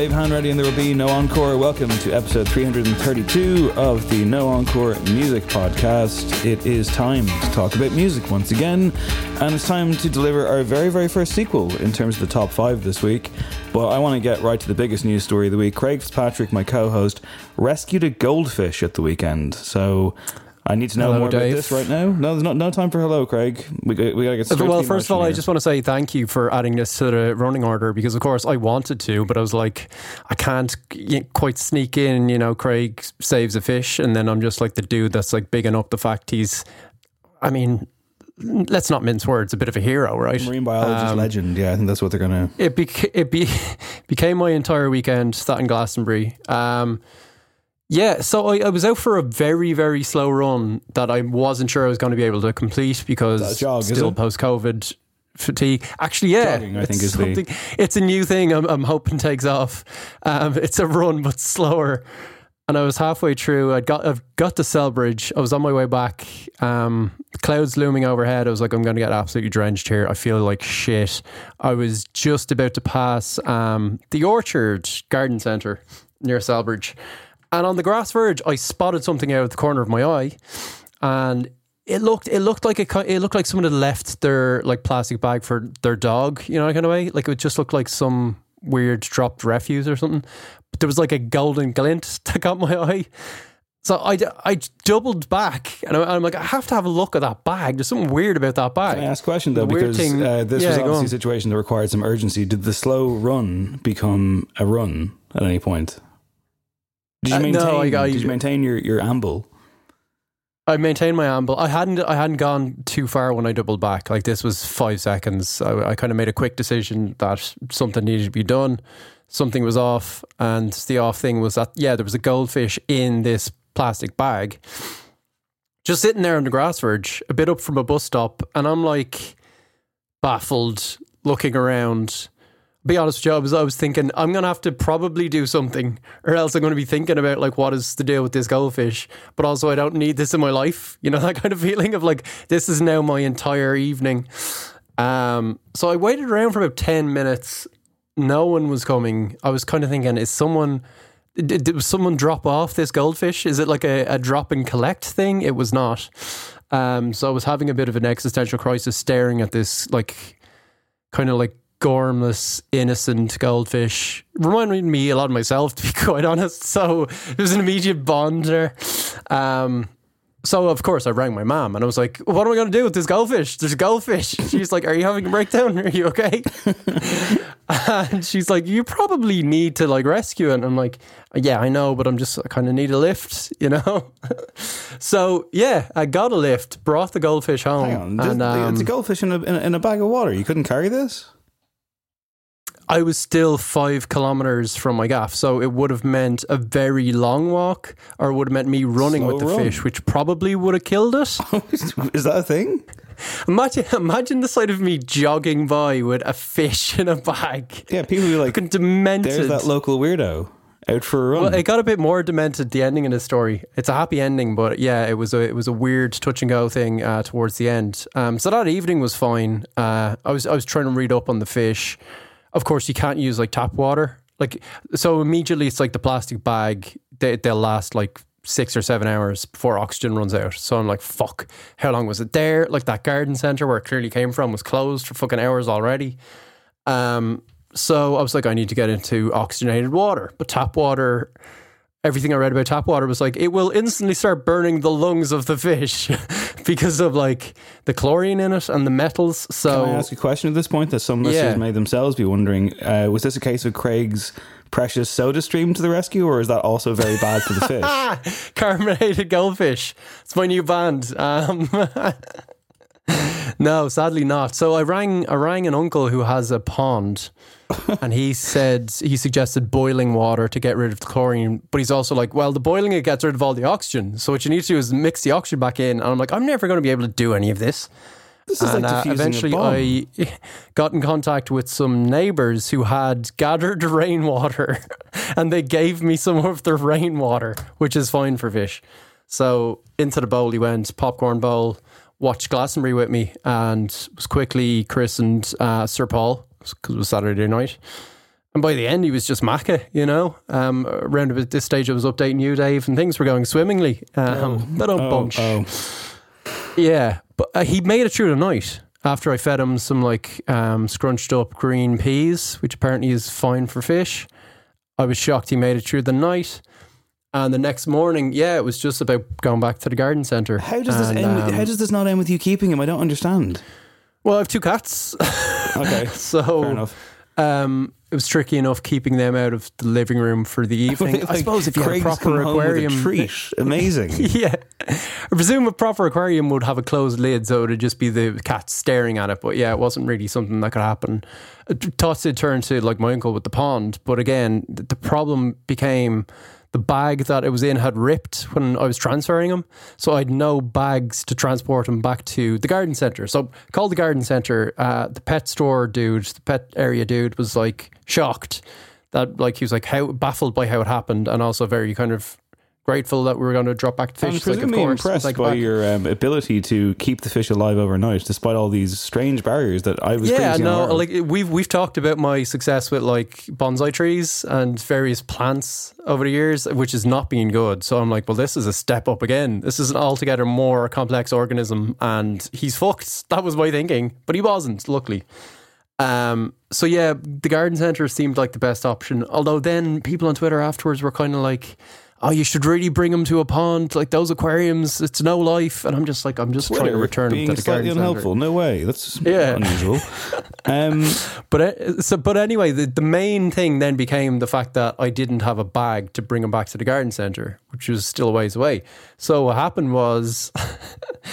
Dave Hanratty, and there will be no encore. Welcome to episode 332 of the No Encore Music Podcast. It is time to talk about music once again, and it's time to deliver our very, very first sequel in terms of the top five this week. But I want to get right to the biggest news story of the week. Craig Fitzpatrick, my co host, rescued a goldfish at the weekend. So. I need to know Hello, more Dave. about this right now. No, there's not no time for hello, Craig. We, got- we gotta get straight well, first of all, emotion I just want to say thank you for adding this to the running order because, of course, I wanted to, but I was like, I can't quite sneak in. You know, Craig saves a fish, and then I'm just like the dude that's like bigging up the fact he's. I mean, let's not mince words. A bit of a hero, right? marine biologist Um, legend. Yeah, I think that's what they're gonna. it beca- it be- became my entire weekend that in Glastonbury. Um, yeah, so I, I was out for a very very slow run that I wasn't sure I was going to be able to complete because jog, still post COVID fatigue. Actually, yeah, Jogging, I it's think, is the-. It's a new thing. I'm, I'm hoping takes off. Um, it's a run but slower. And I was halfway through. I got I've got to Celbridge. I was on my way back. Um, clouds looming overhead. I was like, I'm going to get absolutely drenched here. I feel like shit. I was just about to pass um, the Orchard Garden Centre near Celbridge, and on the grass verge, I spotted something out of the corner of my eye, and it looked it looked like a, it looked like someone had left their like plastic bag for their dog. You know, kind of way. Like it just looked like some weird dropped refuse or something. But there was like a golden glint that got my eye. So I, I doubled back and I- I'm like, I have to have a look at that bag. There's something weird about that bag. Can I ask a question though? The Because thing- uh, this Yeah, was obviously a situation that required some urgency. Did the slow run become a run at any point? Did you Uh, no, maintain? I got- did you maintain your, your amble? I maintained my amble. I hadn't I hadn't gone too far when I doubled back. Like this was five seconds. I, I kind of made a quick decision that something needed to be done. Something was off, and the off thing was that yeah, there was a goldfish in this plastic bag, just sitting there on the grass verge, a bit up from a bus stop, and I'm like baffled, looking around. Be honest was, I was thinking I'm gonna have to probably do something, or else I'm gonna be thinking about like what is the deal with this goldfish. But also, I don't need this in my life. You know that kind of feeling of like this is now my entire evening. Um, so I waited around for about ten minutes. No one was coming. I was kind of thinking, is someone? Did, did someone drop off this goldfish? Is it like a, a drop and collect thing? It was not. Um, so I was having a bit of an existential crisis, staring at this like kind of like gormless, innocent goldfish. Reminded me a lot of myself, to be quite honest. So there's an immediate bond there. Um, so of course I rang my mom and I was like, "What am I going to do with this goldfish? There's a goldfish." She's like, "Are you having a breakdown? Are you okay?" And she's like, "You probably need to like rescue it." And I'm like, "Yeah, I know, but I'm just I kind of need a lift, you know." so yeah, I got a lift, brought the goldfish home, Hang on. And um, it's a goldfish in a, in a in a bag of water. You couldn't carry this. I was still five kilometers from my gaff, so it would have meant a very long walk, or it would have meant me running Slow with the run. fish, which probably would have killed it. Is that a thing? imagine, imagine the sight of me jogging by with a fish in a bag. Yeah, people be like, Fucking demented. "There's that local weirdo out for a run." Well, it got a bit more demented. The ending of the story. It's a happy ending, but yeah, it was a it was a weird touch and go thing uh, towards the end. Um, so that evening was fine. Uh, I was I was trying to read up on the fish. Of course, you can't use like tap water. Like so, immediately it's like the plastic bag. They, they'll last like six or seven hours before oxygen runs out. So I'm like, fuck. How long was it there? Like that garden center where it clearly came from was closed for fucking hours already. Um, so I was like, I need to get into oxygenated water. But tap water, everything I read about tap water was like, it will instantly start burning the lungs of the fish because of like the chlorine in it and the metals. So Can I ask a question at this point that some listeners Yeah. may themselves be wondering? Uh, was this a case of Craig's precious soda stream to the rescue, or is that also very bad for the fish? carbonated goldfish. It's my new band. Um, no, sadly not. So I rang I rang an uncle who has a pond and he said he suggested boiling water to get rid of the chlorine, but he's also like, well, the boiling it gets rid of all the oxygen. So what you need to do is mix the oxygen back in. And I'm like, I'm never going to be able to do any of this. This is and like uh, eventually. I got in contact with some neighbors who had gathered rainwater, and they gave me some of their rainwater, which is fine for fish. So into the bowl he went, popcorn bowl. Watched Glastonbury with me, and was quickly christened uh, Sir Paul because it was Saturday night. And by the end, he was just Macca, you know. Um, around about this stage, I was updating you, Dave, and things were going swimmingly. Um, but a Oh, bunch. oh. Yeah, but uh, he made it through the night after I fed him some like um, scrunched up green peas, which apparently is fine for fish. I was shocked he made it through the night. And the next morning, yeah, it was just about going back to the garden centre. How does this end? with- um, how does this not end with you keeping him? I don't understand. well, I have two cats, Okay, so um, it was tricky enough keeping them out of the living room for the evening. I Like, suppose if you had a proper with a aquarium, treat, amazing. yeah. I presume a proper aquarium would have a closed lid, so it would just be the cat staring at it. But yeah, it wasn't really something that could happen. It thought to turn to like my uncle with the pond, but again, the problem became the bag that it was in had ripped when I was transferring him, so I had no bags to transport him back to the garden center. So called the garden center. Uh, the pet store dude, the pet area dude, was like shocked that like he was like how baffled by how it happened, and also very kind of grateful that we were going to drop back to I'm fish. Like, of course, impressed like, by back. your um, ability to keep the fish alive overnight, despite all these strange barriers that I was. yeah, no, of. like we've we've talked about my success with like bonsai trees and various plants over the years, which has not been good. So I'm like, well, this is a step up again. This is an altogether more complex organism, and he's fucked. That was my thinking, but he wasn't. Luckily. Um, so yeah, the garden center seemed like the best option. Although then people on Twitter afterwards were kind of like, "Oh, you should really bring them to a pond. Like those aquariums, it's no life." And I'm just like, I'm just trying to return being to the slightly unhelpful. No way. That's Yeah. unusual. um, But uh, so, but anyway, the, the main thing then became the fact that I didn't have a bag to bring them back to the garden center, which was still a ways away. So what happened was,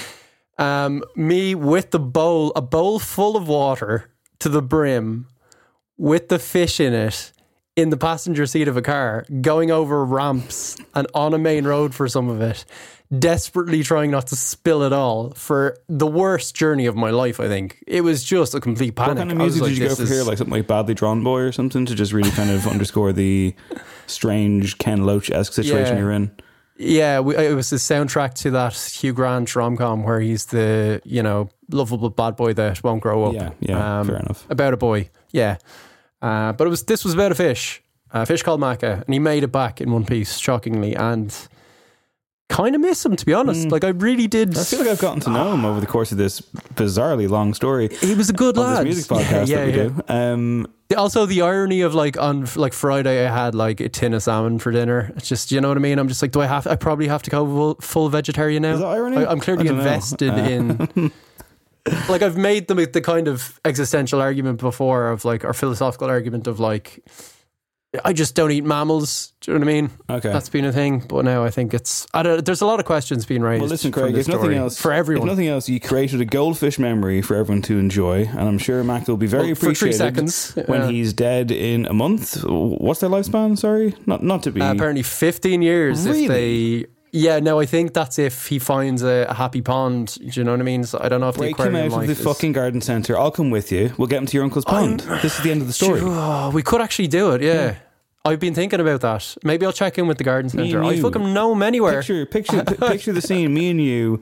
um, me with the bowl, a bowl full of water to the brim, with the fish in it, in the passenger seat of a car, going over ramps and on a main road for some of it, desperately trying not to spill it all for the worst journey of my life. I think it was just a complete panic. what kind of music like, did you go for here? Like something like Badly Drawn Boy or something to just really kind of underscore the strange Ken Loach esque situation Yeah. you're in? Yeah, we, it was the soundtrack to that Hugh Grant rom com where he's the you know lovable bad boy that won't grow up. Um, Yeah, yeah, fair enough. About a boy, yeah. Uh, but it was this was about a fish, a fish called Macca, and he made it back in one piece, shockingly, and kind of miss him to be honest. Like I really did. I feel like I've gotten to know him over the course of this bizarrely long story. he was a good lad. this music podcast yeah, that we yeah. do. Um, Also, the irony of like on like Friday, I had like a tin of salmon for dinner. It's just, you know what I mean? I'm just like, do I have? I probably have to go full, vegetarian now. Is that irony? I, am clearly invested Uh, in. like I've made the the kind of existential argument before of like or philosophical argument of like I just don't eat mammals. Do you know what I mean? Okay. that's been a thing, but now I think it's. I don't. There's a lot of questions being raised. Well, listen, Craig. If nothing else, for everyone, if nothing else, you created a goldfish memory for everyone to enjoy, and I'm sure Mac will be very Well, for three appreciated seconds, when yeah. he's dead in a month. What's their lifespan? Sorry, not not to be. Uh, apparently 15 years Really? if they yeah no i think that's if he finds a, a happy pond do you know what i mean so i don't know if Break the him out of the is- fucking garden centre. I'll come with you. We'll get him to your uncle's pond. This is the end of the story. Oh, we could actually do it yeah I've been thinking about that. Maybe I'll check in with the garden centre. I fucking know him anywhere. Picture, picture, pi- picture the scene. Me and you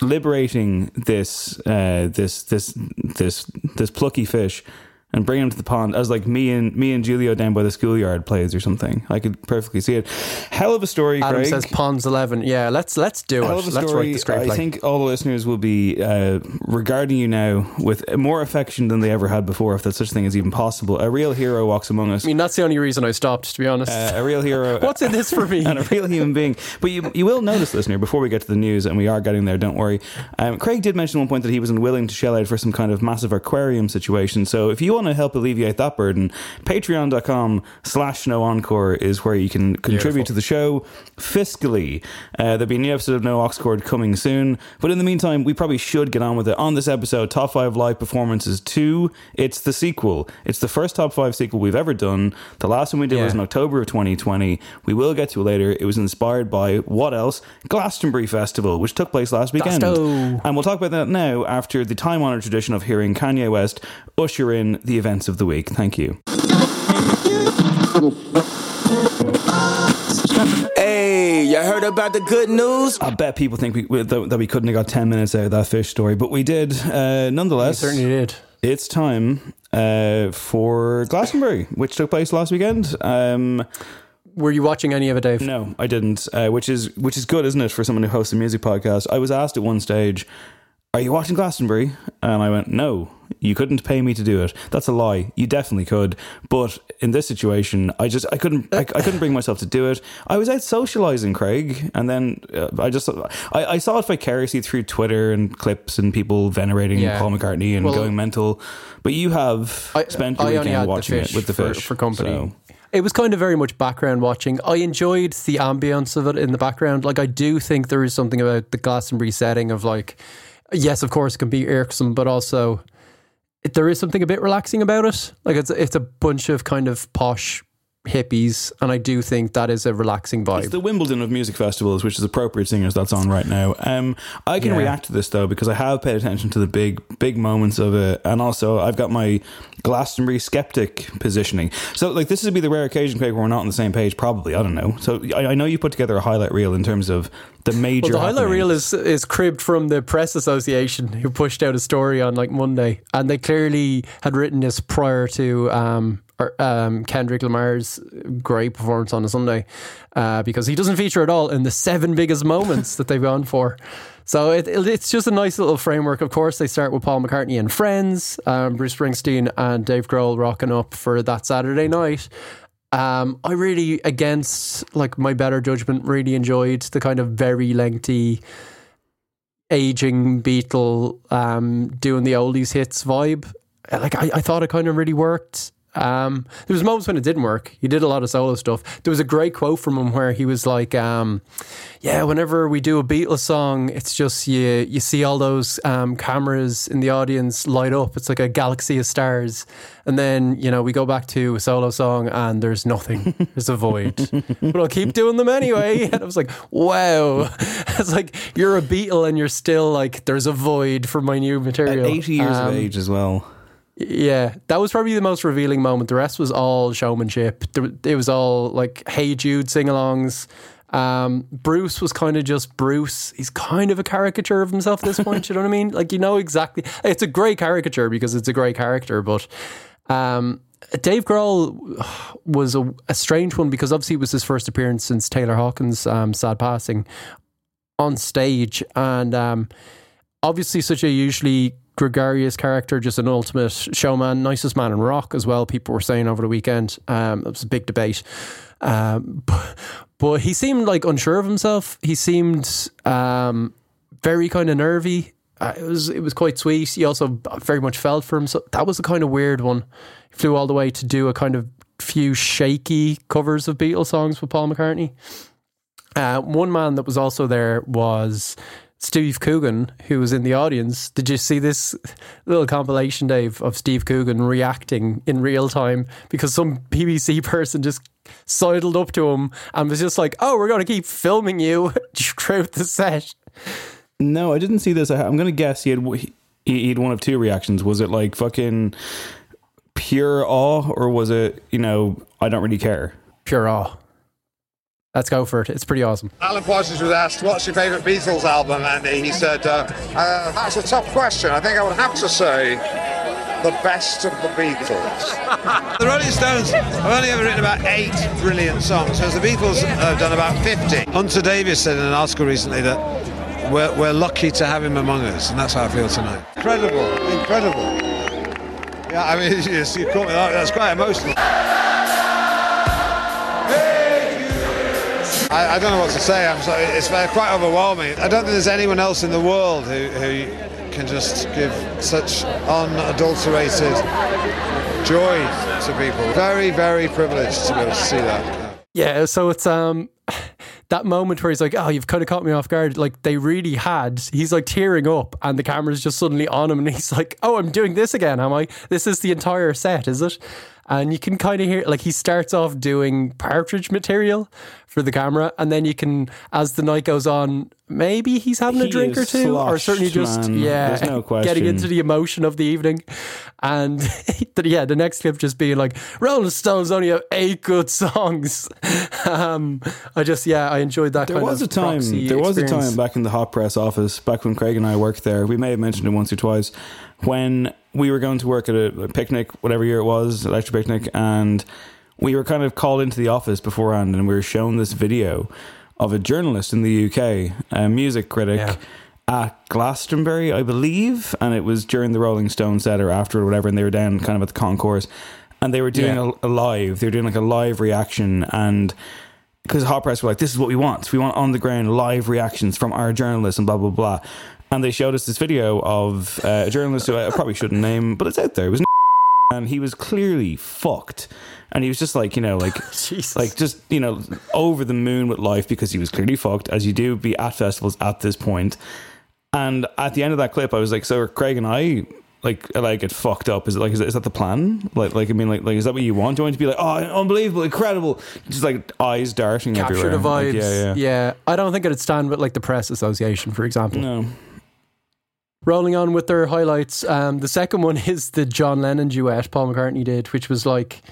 liberating this, uh, this, this, this, this plucky fish, and bring him to the pond as like me and me and Julio down by the schoolyard plays or something. I could perfectly see it. Hell of a story, Adam Craig. says ponds 11. Yeah, let's let's do Hell it. of a Let's story. write the screenplay. I think all the listeners will be uh, regarding you now with more affection than they ever had before, if that such thing is even possible. A real hero walks among us. I mean, that's the only reason I stopped, to be honest. Uh, a real hero. What's in this for me? and a real human being. But you, you will notice, listener, before we get to the news, and we are getting there, don't worry. Um, Craig did mention at one point that he was unwilling to shell out for some kind of massive aquarium situation. So if you want to help alleviate that burden, patreon.com slash no encore is where you can contribute to the show fiscally. Uh, there'll be a new episode of No Oxcord coming soon. But in the meantime, we probably should get on with it. On this episode, Top 5 Live Performances 2, it's the sequel. It's the first Top 5 sequel we've ever done. The last one we did Yeah. was in October of 2020. We will get to it later. It was inspired by what else? Glastonbury Festival, which took place last weekend. Glasto. And we'll talk about that now after the time honored tradition of hearing Kanye West usher in the events of the week. Thank you. Hey, you heard about the good news? I bet people think we, that, that we couldn't have got 10 minutes out of that fish story, but we did. Uh, nonetheless, certainly did. it's time uh, for Glastonbury, which took place last weekend. Um, Were you watching any of it, Dave? No, I didn't. Uh, which is which is good, isn't it, for someone who hosts a music podcast? I was asked at one stage, "Are you watching Glastonbury?" And I went, "No, you couldn't pay me to do it." That's a lie. You definitely could, but in this situation, I just I couldn't I, I couldn't bring myself to do it. I was out socializing, Craig, and then uh, I just I, I saw it vicariously through Twitter and clips and people venerating Yeah. Paul McCartney and Well, going mental. But you have I spent your I weekend watching it with the for, fish for company. so- It was kind of very much background watching. I enjoyed the ambience of it in the background. Like I do think there is something about the Glastonbury setting of like, yes, of course, it can be irksome, but also there is something a bit relaxing about it. Like it's it's a bunch of kind of posh hippies, and I do think that is a relaxing vibe. It's the Wimbledon of music festivals, which is appropriate singers that's on right now. Um, I can Yeah. react to this though because I have paid attention to the big, big moments of it, and also I've got my Glastonbury skeptic positioning. So, like, this would be the rare occasion, Craig, where we're not on the same page. Probably, I don't know. So, I, I know you put together a highlight reel in terms of the major. Well, the highlight reel is is cribbed from the press association who pushed out a story on like Monday, and they clearly had written this prior to um, um, Kendrick Lamar's great performance on a Sunday, uh, because he doesn't feature at all in the seven biggest moments that they've gone for. So it, it- it's just a nice little framework. Of course, they start with Paul McCartney and friends, um, Bruce Springsteen and Dave Grohl rocking up for that Saturday night. Um, I really, against like my better judgment, really enjoyed the kind of very lengthy, aging Beatle um, doing the oldies hits vibe. Like I, I thought it kind of really worked. Um, there was moments when it didn't work. He did a lot of solo stuff. There was a great quote from him where he was like, um, "Yeah, whenever we do a Beatles song, it's just you you see all those um, cameras in the audience light up. It's like a galaxy of stars, and then you know we go back to a solo song and there's nothing. There's a void. but I'll keep doing them anyway." And I was like, "Wow!" It's like you're a Beatle and you're still like, "There's a void for my new At material." 80 years Um, of age as well. Yeah, that was probably the most revealing moment. The rest was all showmanship. It was all like Hey Jude sing alongs. Um, Bruce was kind of just Bruce. He's kind of a caricature of himself at this point. you know what I mean? Like, you know exactly. It's a great caricature because it's a great character, but. Um, Dave Grohl was a, a strange one because obviously it was his first appearance since Taylor Hawkins' um, sad passing on stage, and um, obviously such a usually gregarious character, just an ultimate showman, nicest man in rock as well. People were saying over the weekend. Um, it was a big debate. Um, but, but he seemed like unsure of himself. He seemed um, very kind of nervy. uh, it was it was quite sweet. He also very much felt for him. So that was a kind of weird one. He flew all the way to do a kind of few shaky covers of Beatles songs with Paul McCartney. Uh, one man that was also there was Steve Coogan, who was in the audience. Did you see this little compilation, Dave, of Steve Coogan reacting in real time because some BBC person just sidled up to him and was just like, "Oh, we're going to keep filming you throughout the set." No, I didn't see this. I'm going to guess he had he had one of two reactions. Was it like fucking pure awe, or was it you know I don't really care? Pure awe. Let's go for it. It's pretty awesome. Alan Parsons was asked, "What's your favourite Beatles album?" and he said, uh, uh, "That's a tough question. I think I would have to say the best of the Beatles." the Rolling Stones have only ever written about eight brilliant songs, whereas the Beatles have done about fifty. Hunter Davies said in an article recently that we're, we're lucky to have him among us, and that's how I feel tonight. Incredible, incredible. Yeah, I mean, you caught me. That's quite emotional. I, I don't know what to say. I'm sorry. It's very- quite overwhelming. I don't think there's anyone else in the world who, who can just give such unadulterated joy to people. Very, very privileged to be able to see that. Yeah, so it's um that moment where he's like, "Oh, you've kind of caught me off guard." Like they really had. He's like tearing up, and the camera's just suddenly on him, and he's like, "Oh, I'm doing this again, am I? This is the entire set, is it?" And you can kind of hear like he starts off doing partridge material for the camera, and then you can, as the night goes on, maybe he's having a drink or two, or certainly just man. yeah, There's no getting into the emotion of the evening. And yeah, the next clip just being like, Rolling Stones only have eight good songs. um, I just, yeah, I enjoyed that There was a time. There was a time back in the hot press office, back when Craig and I worked there. We may have mentioned it once or twice when we were going to work at a, a picnic, whatever year it was, electric picnic, and we were kind of called into the office beforehand, and we were shown this video of a journalist in the UK, a music critic. Yeah. At Glastonbury, I believe, and it was during the Rolling Stones set or after or whatever, and they were down kind of at the concourse, and they were doing Yeah. a, a live. They were doing like a live reaction, and because Hot Press were like, this is what we want. We want on the ground live reactions from our journalists and blah, blah, blah. And they showed us this video of uh, a journalist who I probably shouldn't name, but it's out there. It was and he was clearly fucked. And he was just like, you know, like, like just, you know, over the moon with life because he was clearly fucked, as you do be at festivals at this point. And at the end of that clip, I was like, so are Craig and I like like get fucked up? Is it like is, is that the plan? Like like I mean like like is that what you want? Do you want to be like oh unbelievable, incredible, just like eyes darting Capture everywhere? the Like, vibes. yeah, yeah, I don't think it'd stand with like the Press Association, for example. No, Rolling on with their highlights. Um, the second one is the John Lennon duet Paul McCartney did, which was like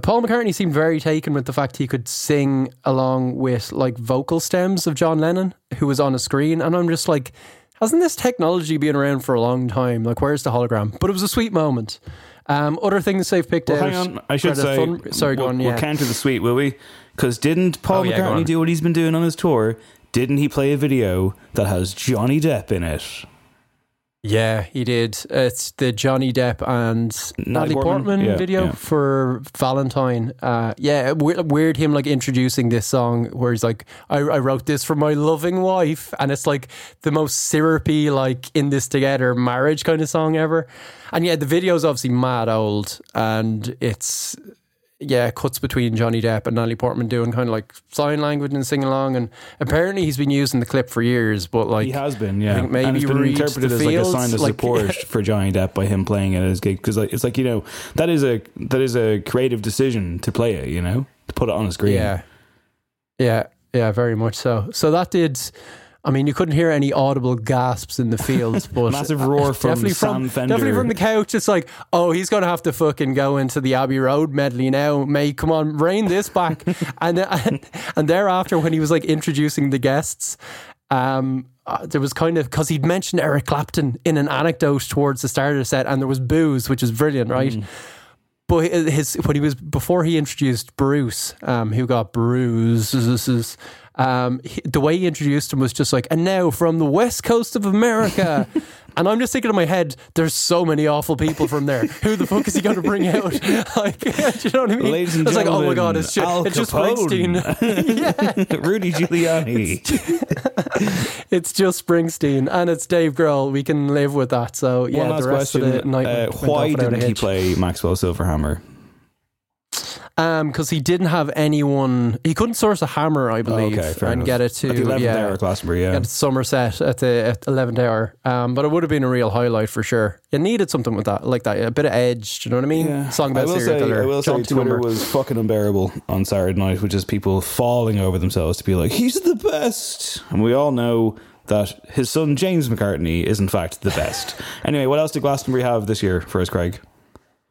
Paul McCartney seemed very taken with the fact he could sing along with like vocal stems of John Lennon, who was on a screen, and I'm just like, hasn't this technology been around for a long time? Like, where's the hologram? But it was a sweet moment. Um, other things they've picked Well, out. hang on. I should say, Thun- sorry, go we'll, on. we'll Yeah, counter the sweet, will we? Because didn't Paul Oh, yeah, McCartney on. do what he's been doing on his tour? Didn't he play a video that has Johnny Depp in it? Yeah, he did. It's the Johnny Depp and Natalie Portman? Portman, Yeah, video yeah. for Valentine. Uh, yeah, weird, weird him like introducing this song where he's like, I, I wrote this for my loving wife. And it's like the most syrupy, like in this together marriage kind of song ever. And yeah, the video's obviously mad old and it's, yeah, cuts between Johnny Depp and Natalie Portman doing kind of like sign language and sing along. And apparently he's been using the clip for years, but like, He has been, yeah. maybe and it's been interpreted as like a sign of like- support for Johnny Depp by him playing it his gig because like, it's like you know that is a that is a creative decision to play it, you know, to put it on a screen. Yeah. Yeah. Yeah, very much so. So that did. I mean, you couldn't hear any audible gasps in the fields, but Massive roar from definitely Sam from Fender. definitely from the couch. It's like, oh, he's going to have to fucking go into the Abbey Road medley now, May Come on, rein this back. and then, and thereafter, when he was like introducing the guests, um, uh, there was kind of because he'd mentioned Eric Clapton in an anecdote towards the start of the set, and there was boos, which is brilliant, right? Mm. But his when he was before he introduced Bruce, um, who got bruises, Um, he, the way he introduced him was just like, and now from the west coast of America. and I'm just thinking in my head, there's so many awful people from there. Who the fuck is he going to bring out? like, do you know what I mean? Ladies and it's like, oh my god, it's just, Al it's just. Springsteen. Rudy Giuliani. it's just Springsteen, and it's Dave Grohl. We can live with that. So yeah, One last the rest question: of the night uh, Why didn't he play Maxwell's Silver Hammer? Um, because he didn't have anyone. He couldn't source a hammer, I believe, okay, fair and enough. get it to At the 11th yeah, hour, Glastonbury, yeah. get it to Somerset at the at eleventh hour. Um, but it would have been a real highlight for sure. You needed something with that, like that, a bit of edge. Do you know what I mean? Song I about will serial say, killer. I will say, Twitter Tumber. was fucking unbearable on Saturday night, which is people falling over themselves to be like, "He's the best," and we all know that his son James McCartney is in fact the best. anyway, what else did Glastonbury have this year for us, Craig?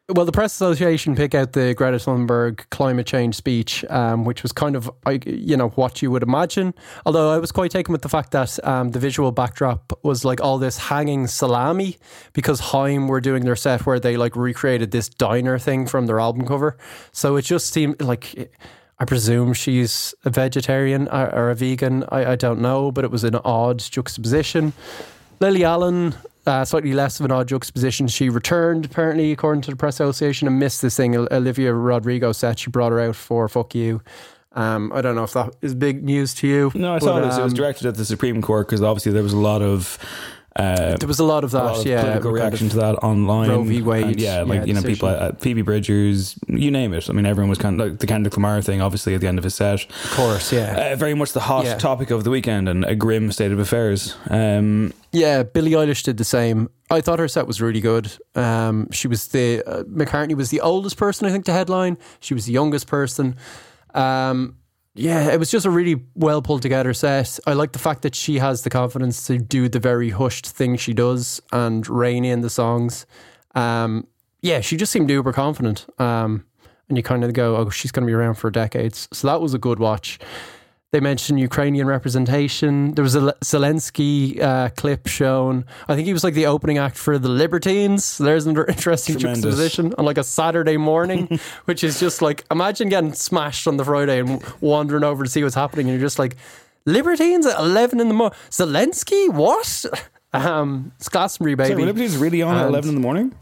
Well, the press association pick out the Greta Thunberg climate change speech, um, which was kind of, you know, what you would imagine. Although I was quite taken with the fact that um, the visual backdrop was like all this hanging salami because Haim were doing their set where they like recreated this diner thing from their album cover. So it just seemed like. I presume she's a vegetarian or, or a vegan. I, I don't know, but it was an odd juxtaposition. Lily Allen, uh, slightly less of an odd juxtaposition. She returned, apparently, according to the press association, and missed this thing. Olivia Rodrigo said she brought her out for "fuck you." Um, I don't know if that is big news to you. No, I but, saw this. It was um, directed at the Supreme Court because obviously there was a lot of. Uh, There was a lot of that, a lot of yeah. political reaction to that online. Roe v. Wade, And yeah, like yeah, you know, people, uh, Phoebe Bridgers, you name it. I mean, everyone was kind of like the Kendrick Lamar thing, obviously at the end of his set. Of course, yeah. Uh, very much the hot Yeah. topic of the weekend and a grim state of affairs. Um, Yeah, Billie Eilish did the same. I thought her set was really good. Um, she was the uh, McCartney was the oldest person I think to headline. She was the youngest person. Um, yeah, it was just a really well pulled together set. I like the fact that she has the confidence to do the very hushed thing she does and rein in the songs. Um, yeah, she just seemed uber confident. Um, and you kind of go, oh, she's going to be around for decades. So that was a good watch. They mentioned Ukrainian representation. There was a Zelensky uh, clip shown. I think he was like the opening act for the Libertines. There's an interesting Tremendous. juxtaposition on like a Saturday morning, which is just like imagine getting smashed on the Friday and wandering over to see what's happening, and you're just like, Libertines at eleven in the morning. Zelensky, what? Um, it's Glastonbury, baby. were Liberty's really on at eleven in the morning.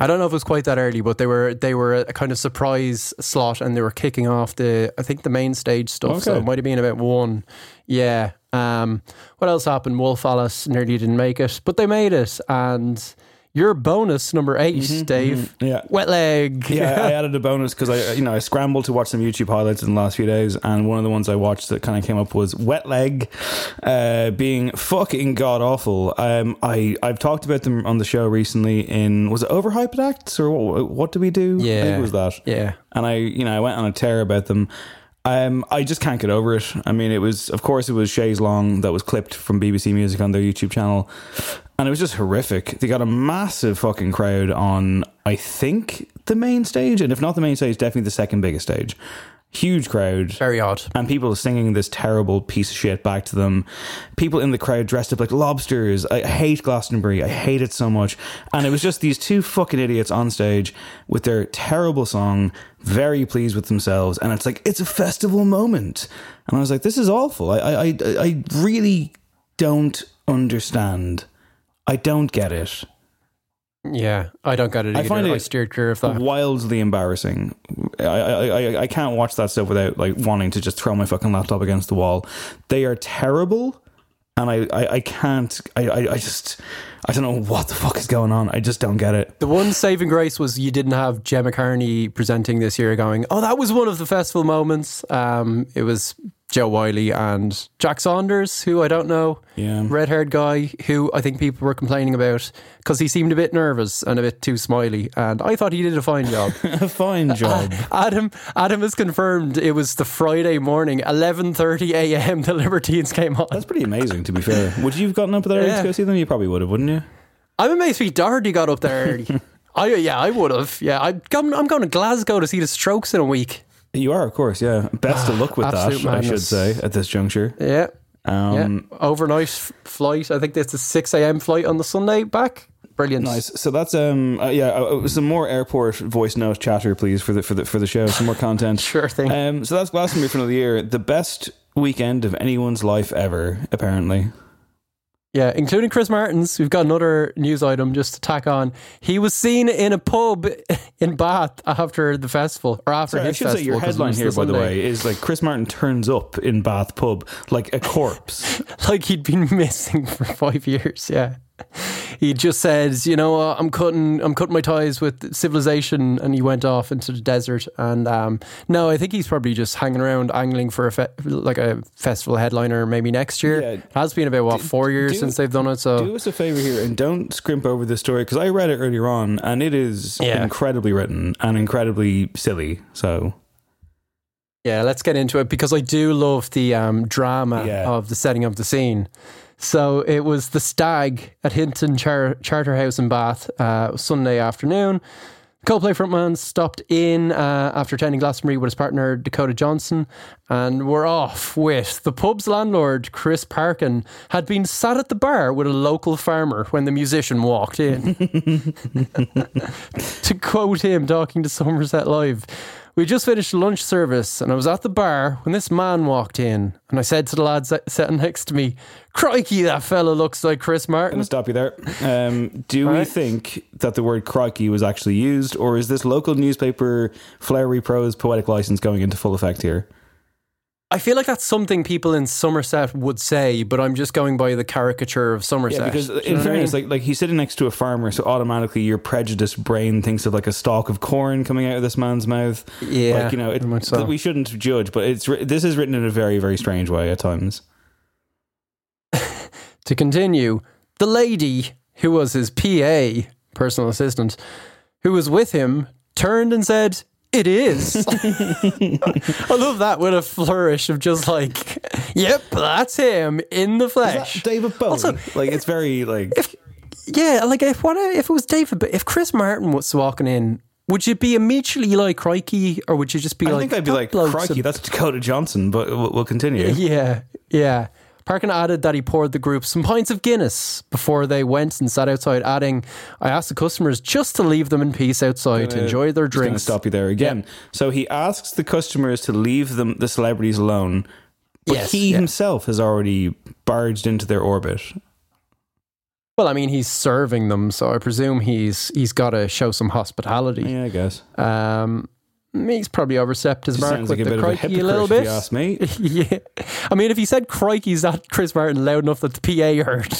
I don't know if it was quite that early, but they were they were a kind of surprise slot, and they were kicking off the I think the main stage stuff. So it might have been about one. Yeah. Um, what else happened? Wolf Alice nearly didn't make it, but they made it. And your bonus number 8 Dave. Yeah. Wet leg. Mm-hmm, yeah, I added a bonus because I, you know, I scrambled to watch some YouTube highlights in the last few days, and one of the ones I watched that kind of came up was Wet Leg, uh, being fucking god awful. Um, I I've talked about them on the show recently. In was it Overhyped Acts or what, what did we do? I think Yeah. it was that. Yeah. and I, you know, I went on a tear about them. Um, I just can't get over it. I mean, it was, of course, it was Chaise Longue that was clipped from BBC Music on their YouTube channel, and it was just horrific. They got a massive fucking crowd on, I think, the main stage, and if not the main stage, definitely the second biggest stage. Huge crowd. Very odd. And people singing this terrible piece of shit back to them. People in the crowd dressed up like lobsters. I hate Glastonbury. I hate it so much. And it was just these two fucking idiots on stage with their terrible song, very pleased with themselves. And it's like, it's a festival moment. And I was like, this is awful. I, I, I, I really don't understand. I don't get it. Yeah. I don't get it either. I find it I steered clear of that. wildly embarrassing. I, I, I, I can't watch that stuff without like wanting to just throw my fucking laptop against the wall. They are terrible, and I, I, I can't. I, I, I just I don't know what the fuck is going on. I just don't get it. The one saving grace was you didn't have Gemma Cairney presenting this year going, oh, that was one of the festival moments. Um, it was Jo Whiley and Jack Saunders, who I don't know, Yeah. red haired guy, who I think people were complaining about because he seemed a bit nervous and a bit too smiley. And I thought he did a fine job. A fine job. Adam Adam has confirmed it was the Friday morning, 11.30 a.m. the Libertines came on. That's pretty amazing. To be fair, would you have gotten up there Yeah. to go see them? You probably would have, wouldn't you? I'm amazed Pete Doherty got up there early. I, yeah, I would have. Yeah, I'm, I'm going to Glasgow to see the Strokes in a week. You are, of course. Yeah. Best of luck with that. Absolute I should madness. say at this juncture. Yeah. Um, yeah. Overnight flight. I think there's a 6 a.m. flight on the Sunday back. Brilliant. Nice. So that's um uh, yeah uh, uh, some more airport voice note chatter please for the for the for the show some more content. Sure thing. Um so that's Glastonbury for another year. The best weekend of anyone's life ever apparently. Yeah, including Chris Martin's. We've got another news item just to tack on. He was seen in a pub in Bath after the festival, or after Sorry, I should festival. say your headline here, by the way, is like Chris Martin turns up in Bath pub like a corpse. like he'd been missing for five years. Yeah, he just says, you know, uh, I'm cutting, I'm cutting my ties with civilization, and he went off into the desert. And um, no, I think he's probably just hanging around, angling for a fe- like a festival headliner, maybe next year. Yeah. It has been about what four years do- since they've done it. So Do us a favor here and don't scrimp over the story because I read it earlier on and it is Yeah. incredibly written and incredibly silly. So Yeah, let's get into it because I do love the um, drama Yeah. of the setting of the scene. So it was the stag at Hinton Char- Charterhouse in Bath uh, Sunday afternoon. Coldplay frontman stopped in uh, after attending Glastonbury with his partner Dakota Johnson, and were off with the pub's landlord Chris Parkin had been sat at the bar with a local farmer when the musician walked in. to quote him talking to Somerset Live, we just finished lunch service and I was at the bar when this man walked in and I said to the lad sit- sitting next to me, Crikey, that fella looks like Chris I'm Martin. going to stop you there. Um, do we think that the word crikey was actually used or is this local newspaper flowery prose poetic license going into full effect here? I feel like that's something people in Somerset would say, but I'm just going by the caricature of Somerset. Yeah, because Do you know in what I fairness, mean? like like he's sitting next to a farmer, so automatically your prejudiced brain thinks of like a stalk of corn coming out of this man's mouth. Yeah, like you know, it, so. we shouldn't judge, but it's this is written in a very very strange way at times. To continue, the lady who was his PA, personal assistant, who was with him, turned and said, It is. I love that with a flourish of just like, Yep, that's him in the flesh. David Bowie. Also, like it's very like If, Yeah, like if what if it was David, but if Chris Martin was walking in, would you be immediately like crikey, or would you just be I like? I think I'd be like crikey, that's Dakota Johnson, but we'll, we'll continue. Yeah, yeah. Parkin added that he poured the group some pints of Guinness before they went and sat outside, adding, I asked the customers just to leave them in peace outside to enjoy their drinks. stop you there again. So he asks the customers to leave them the celebrities alone, but Yes, he yeah. himself has already barged into their orbit. Well, I mean, he's serving them, so I presume he's he's got to show some hospitality. Yeah, I guess. Um, he's probably overstepped his mark with like a the bit of a crikey a, hypocrite, little if bit. you ask me. yeah, I mean, if he said "crikey's" that Chris Martin loud enough that the PA heard,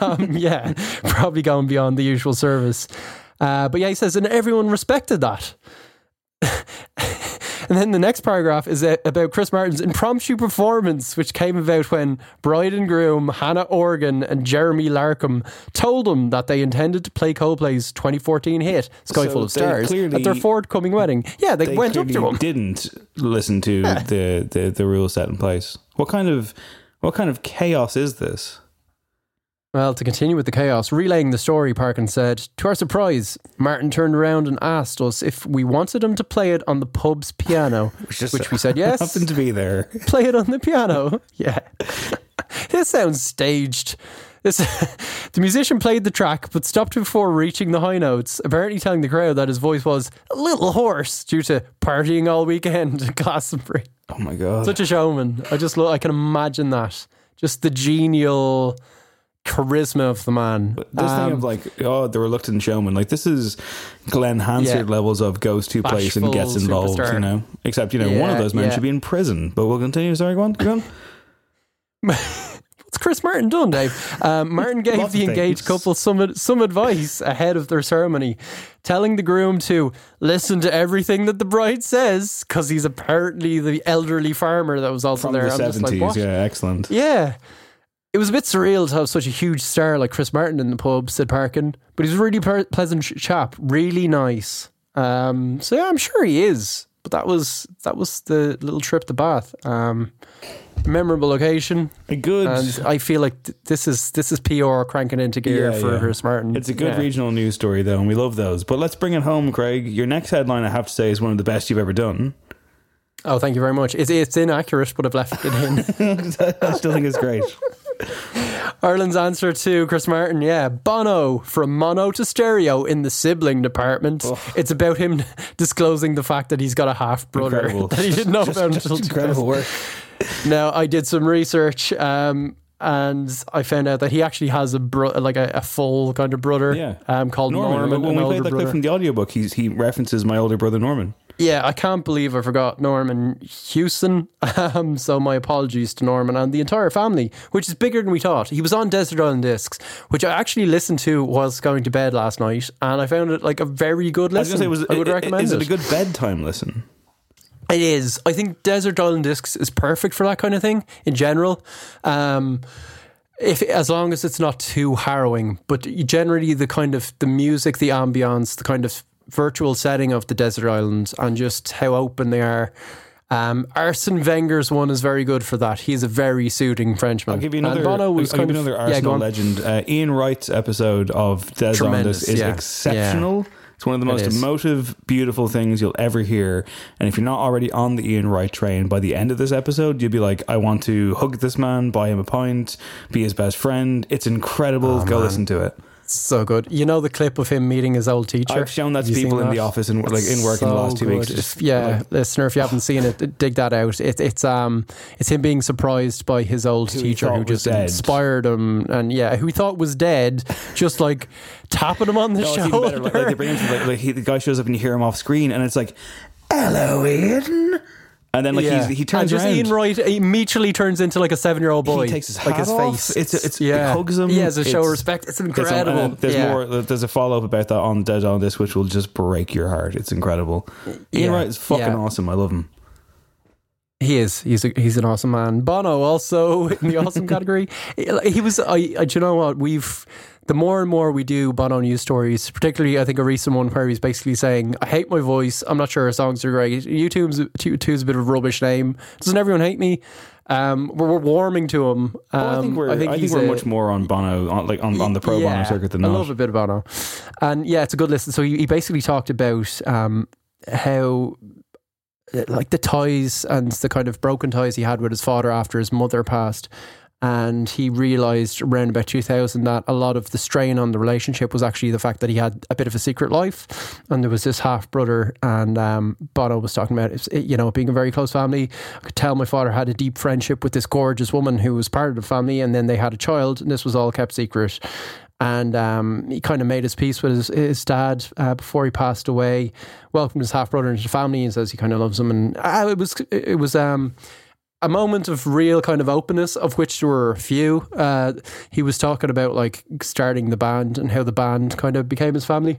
um, yeah, probably going beyond the usual service. Uh, but yeah, he says, and everyone respected that. and then the next paragraph is about Chris Martin's impromptu performance, which came about when bride and groom Hannah Organ and Jeremy Larkham told him that they intended to play Coldplay's 2014 hit "Sky So Full of Stars" clearly- at their forthcoming wedding. Yeah, they, They went up to him. didn't listen to the, the the rules set in place. What kind of what kind of chaos is this? Well, to continue with the chaos, relaying the story, Parkin said, To our surprise, Martin turned around and asked us if we wanted him to play it on the pub's piano, which, just we said yes. Happened to be there. play it on the piano. Yeah. this sounds staged. This, the musician played the track but stopped before reaching the high notes, apparently telling the crowd that his voice was a little hoarse due to partying all weekend at Glastonbury. Oh my god! Such a showman. I just lo- I can imagine that. Just the genial charisma of the man. this thing Um, of like, oh, the reluctant showman. Like this is Glen Hansard Yeah. levels of goes to place and gets involved. superstar. You know, except you know one of those men yeah. should be in prison. But we'll continue. Sorry, go on. Go on. What's Chris Martin done, Dave? Um, Martin gave the engaged couple some some advice ahead of their ceremony, telling the groom to listen to everything that the bride says because he's apparently the elderly farmer that was also From there. the I'm just like, seventies, what? yeah, excellent. Yeah. It was a bit surreal to have such a huge star like Chris Martin in the pub, said Parkin. But he's a really per- pleasant chap, really nice. Um, so yeah, I'm sure he is. But that was that was the little trip to Bath. Um, memorable occasion, A good. and I feel like th- this is this is PR cranking into gear Yeah, for yeah. Chris Martin. It's a good Yeah. regional news story, though, and we love those. But let's bring it home, Craig. Your next headline, I have to say, is one of the best you've ever done. Oh, thank you very much. It's it's inaccurate, but I've left it in. I still think it's great. Ireland's answer to Chris Martin, yeah, Bono from mono to stereo in the sibling department. It's about him disclosing the fact that he's got a half brother Incredible. that he didn't know Just- about just until incredible work. Now, I did some research. Um, and I found out that he actually has a bro- like a, a full kind of brother, Yeah. um, called Norman. Norman. when we older played that clip from the audiobook, he's, he references my older brother Norman. Yeah, I can't believe I forgot Norman Hewson. Um, so my apologies to Norman and the entire family, which is bigger than we thought. He was on Desert Island Discs, which I actually listened to whilst going to bed last night, and I found it like a very good I was listen. to say, was, I would i- i- recommend is it it. a good bedtime listen? It is. I think Desert Island Discs is perfect for that kind of thing in general. Um, if as long as it's not too harrowing, but generally the kind of the music, the ambience, the kind of virtual setting of the desert islands, and just how open they are. Um, Arsene Wenger's one is very good for that. He's a very soothing Frenchman. I'll give you another. Bono was I'll give you another Arsenal on. legend. Uh, Ian Wright's episode of Des on Tremendous, this is yeah. exceptional. It's one of the most emotive, beautiful things you'll ever hear. And if you're not already on the Ian Wright train, by the end of this episode, you'll be like, "I want to hug this man, buy him a pint, be his best friend." It's incredible. Oh, Go listen to it. So good. You know the clip of him meeting his old teacher. I've shown that to people in the office and like in work in the last two weeks. Just, yeah, like, listener, if you haven't seen it, dig that out. It, it's um, it's him being surprised by his old Who teacher who just inspired him, and yeah, who he thought was dead, just like tapping him on the No, shoulder. Like, like him like, like he, the guy shows up and you hear him off screen, and it's like, "Hello, Ian," and then like yeah. he's, he turns and just around. Ian Wright immediately turns into like a seven-year-old boy. He takes his like hat his off. face. It's it's yeah, it hugs him. Yeah, as a show of respect. It's it's- incredible. and there's yeah. more. There's a follow up about that on Dead on this, which will just break your heart. It's incredible. Ian Wright is fucking awesome. I love him. He is. He's a, he's an awesome man. Bono also in the awesome category. He was. I, I. Do you know what we've. The more and more we do Bono news stories, particularly I think a recent one where he's basically saying, "I hate my voice. I'm not sure his songs are great. U2's U2's a bit of a rubbish name. Doesn't everyone hate me?" Um, we're, we're warming to him. Um, Well, I think we're. I think, he's we're a- much more on Bono, on, like on, on the pro Bono circuit than I not. love a bit of Bono, and yeah, it's a good listen. So he, he basically talked about um, how like the ties and the kind of broken ties he had with his father after his mother passed. And he realized around about 2000 that a lot of the strain on the relationship was actually the fact that he had a bit of a secret life. And there was this half brother, and um, Bono was talking about, it, you know, being a very close family. I could tell my father had a deep friendship with this gorgeous woman who was part of the family, and then they had a child, and this was all kept secret and um, he kind of made his peace with his, his dad uh, before he passed away. Welcomed his half brother into the family and says he kind of loves him. And uh, it was it was um, a moment of real kind of openness, of which there were a few. Uh, he was talking about like starting the band and how the band kind of became his family.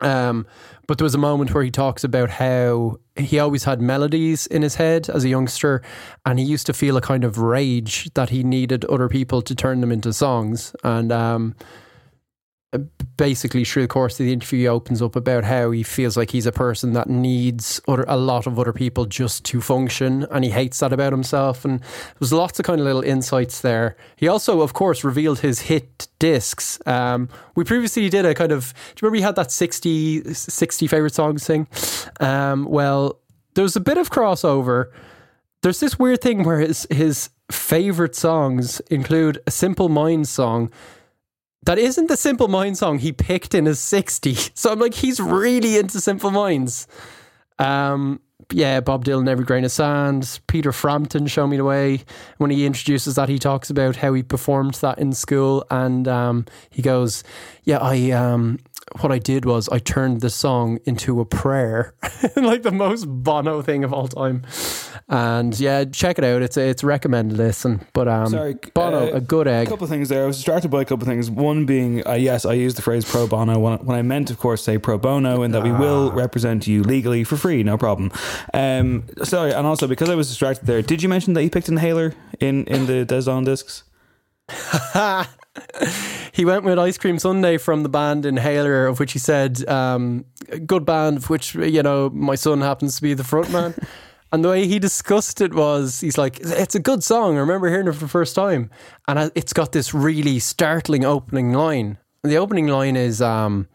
Um, but there was a moment where he talks about how he always had melodies in his head as a youngster, and he used to feel a kind of rage that he needed other people to turn them into songs. And um, basically, through the course of the interview, he opens up about how he feels like he's a person that needs other, a lot of other people just to function, and he hates that about himself. And there was lots of kind of little insights there. He also, of course, revealed his hit discs. Um, we previously did a kind of. Do you remember we had that 60, 60 favorite songs thing? Um, well, there was a bit of crossover. There's this weird thing where his his favorite songs include a Simple Minds song that isn't the Simple Minds song he picked in his 60. So I'm like, he's really into Simple Minds. Um, yeah, Bob Dylan, Every Grain of Sand, Peter Frampton, Show Me the Way. When he introduces that, he talks about how he performed that in school, and um, he goes, "Yeah, I um, what I did was I turned the song into a prayer, like the most Bono thing of all time." And yeah, check it out. It's a, it's recommended listen. But um, Sorry, Bono, uh, a good egg. A couple of things there. I was distracted by a couple of things. One being, uh, yes, I used the phrase pro bono when, when I meant, of course, say pro bono, and that we Ah. will represent you legally for free, no problem. Um, sorry, and also because I was distracted there, did you mention that you picked Inhaler in in the Des on discs? he went with Ice Cream Sunday from the band Inhaler, of which he said, um, good band, of which, you know, my son happens to be the front man. and the way he discussed it was, he's like, it's a good song. I remember hearing it for the first time. And it's got this really startling opening line. The opening line is, um,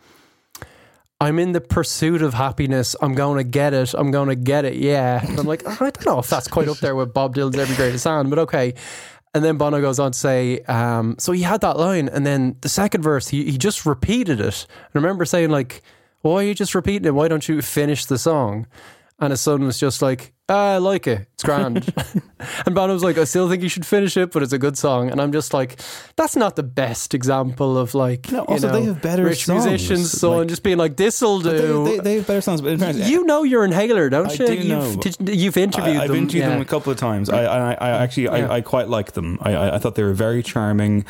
I'm in the pursuit of happiness. I'm going to get it. I'm going to get it. Yeah. And I'm like, I don't know if that's quite up there with Bob Dylan's Every Great Sound, but okay. And then Bono goes on to say, um, so he had that line, and then the second verse, he, he just repeated it. I remember saying, like, why are you just repeating it? Why don't you finish the song? And his son was just like, ah, I like it. It's grand. and Bono was like, I still think you should finish it, but it's a good song. And I'm just like, that's not the best example of like, No, you also know, they have better rich songs. musicians, son, Like- just being like, this'll They, do. they, they have better songs, but fairness, you know your inhaler, don't I you? do you've, know. you've interviewed I, I've them. interviewed yeah. them a couple of times. I, I, I actually, Yeah. I, I quite like them. I, I, I thought they were very charming,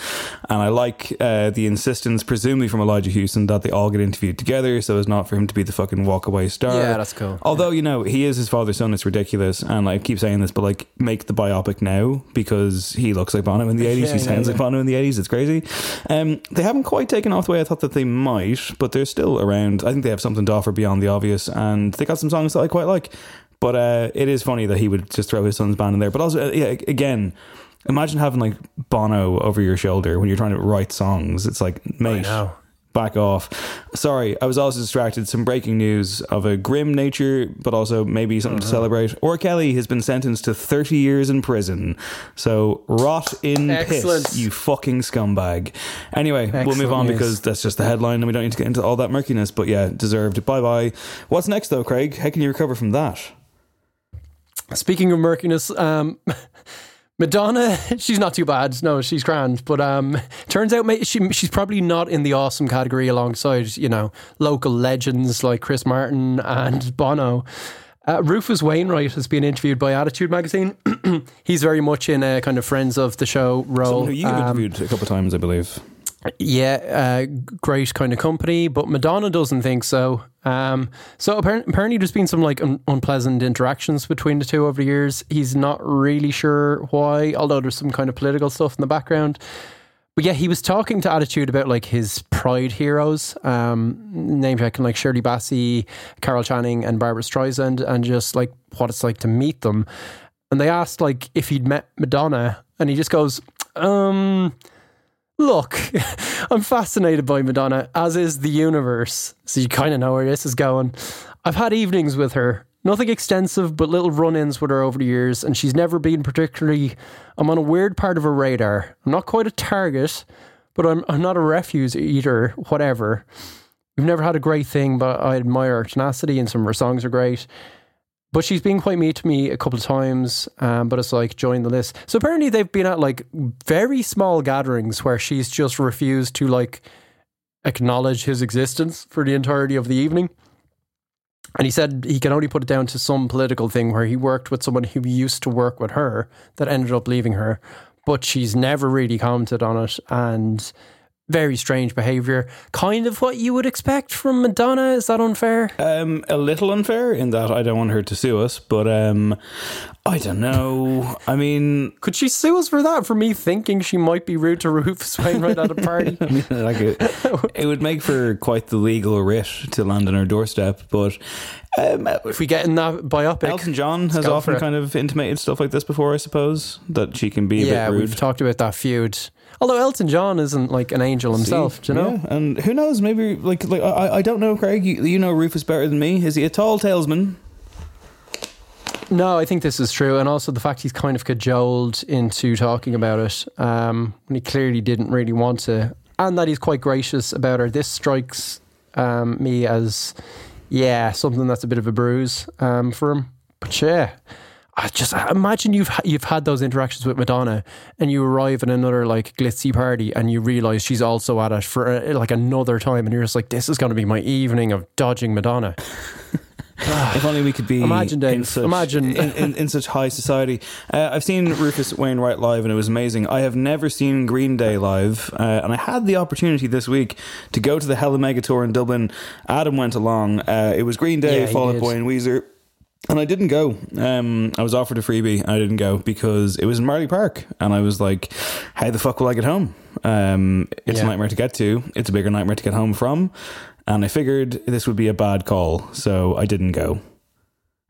and I like uh, the insistence, presumably from Elijah Hewson, that they all get interviewed together, so as not for him to be the fucking walkaway star. Yeah, that's cool. Although you know he is his father's son, it's ridiculous, and I keep saying this, but like make the biopic now because he looks like Bono in the eighties. Yeah, he sounds yeah. like Bono in the eighties. It's crazy. Um, they haven't quite taken off the way I thought that they might, but they're still around. I think they have something to offer beyond the obvious, and they got some songs that I quite like. But uh, it is funny that he would just throw his son's band in there. But also, uh, yeah, again. Imagine having like Bono over your shoulder when you're trying to write songs. It's like, mate, know. Back off. Sorry, I was also distracted. Some breaking news of a grim nature, but also maybe something Uh-huh. to celebrate. R. Kelly has been sentenced to 30 years in prison. So rot in Excellent. piss, you fucking scumbag. Anyway, we'll move on news. because that's just the headline and we don't need to get into all that murkiness. But yeah, deserved. Bye bye. What's next though, Craig? How can you recover from that? Speaking of murkiness, um, Madonna, she's not too bad. No, she's grand. But um, turns out she, she's probably not in the awesome category alongside, you know, local legends like Chris Martin and Bono. Uh, Rufus Wainwright has been interviewed by Attitude Magazine. He's very much in a kind of friends of the show role. Someone who you've Um, interviewed a couple of times, I believe. Yeah, uh, great kind of company, but Madonna doesn't think so. Um, so apparently, apparently, there's been some like un- unpleasant interactions between the two over the years. He's not really sure why, although there's some kind of political stuff in the background. But yeah, he was talking to Attitude about like his pride heroes, um, name checking like Shirley Bassey, Carol Channing, and Barbra Streisand, and just like what it's like to meet them. And they asked like if he'd met Madonna, and he just goes, um. Look, I'm fascinated by Madonna, as is the universe. So you kind of know where this is going. I've had evenings with her. Nothing extensive, but little run ins with her over the years, and she's never been particularly. I'm on a weird part of her radar. I'm not quite a target, but I'm, I'm not a refuse eater, whatever. We've never had a great thing, but I admire her tenacity, and some of her songs are great. But she's been quite mean to me a couple of times, um, but it's like join the list. So apparently they've been at like very small gatherings where she's just refused to like acknowledge his existence for the entirety of the evening. And he said he can only put it down to some political thing where he worked with someone who used to work with her that ended up leaving her, but she's never really commented on it. And very strange behavior. Kind of what you would expect from Madonna. Is that unfair? Um, a little unfair in that I don't want her to sue us, but um, I don't know. I mean, Could she sue us for that? For me thinking she might be rude to Rufus Wainwright at a party? I mean, like it, it would make for quite the legal writ to land on her doorstep. But um, if we get in that biopic, Elton John has often kind of intimated stuff like this before, I suppose, that she can be a yeah, bit rude. we've talked about that feud. Although Elton John isn't like an angel himself, do you know? Yeah, and who knows? Maybe like like I, I don't know, Craig. You, you know Rufus better than me. Is he a tall talesman? No, I think this is true, and also the fact he's kind of cajoled into talking about it um, when he clearly didn't really want to, and that he's quite gracious about her. This strikes um, me as, yeah, something that's a bit of a bruise um, for him. But yeah, I just imagine you've you've had those interactions with Madonna, and you arrive at another like glitzy party, and you realize she's also at it for uh, like another time, and you're just like, this is going to be my evening of dodging Madonna. If only we could be. Imagine, In such, imagine. in, in, in such high society. Uh, I've seen Rufus Wainwright live, and it was amazing. I have never seen Green Day live, uh, and I had the opportunity this week to go to the Hella Mega tour in Dublin. Adam went along. Uh, it was Green Day, Yeah, Fall Out. Boy, and Weezer. And I didn't go. Um, I was offered a freebie. And I didn't go because it was in Marlay Park, and I was like, "How the fuck will I get home? Um, it's a nightmare to get to. It's a bigger nightmare to get home from." And I figured this would be a bad call, so I didn't go.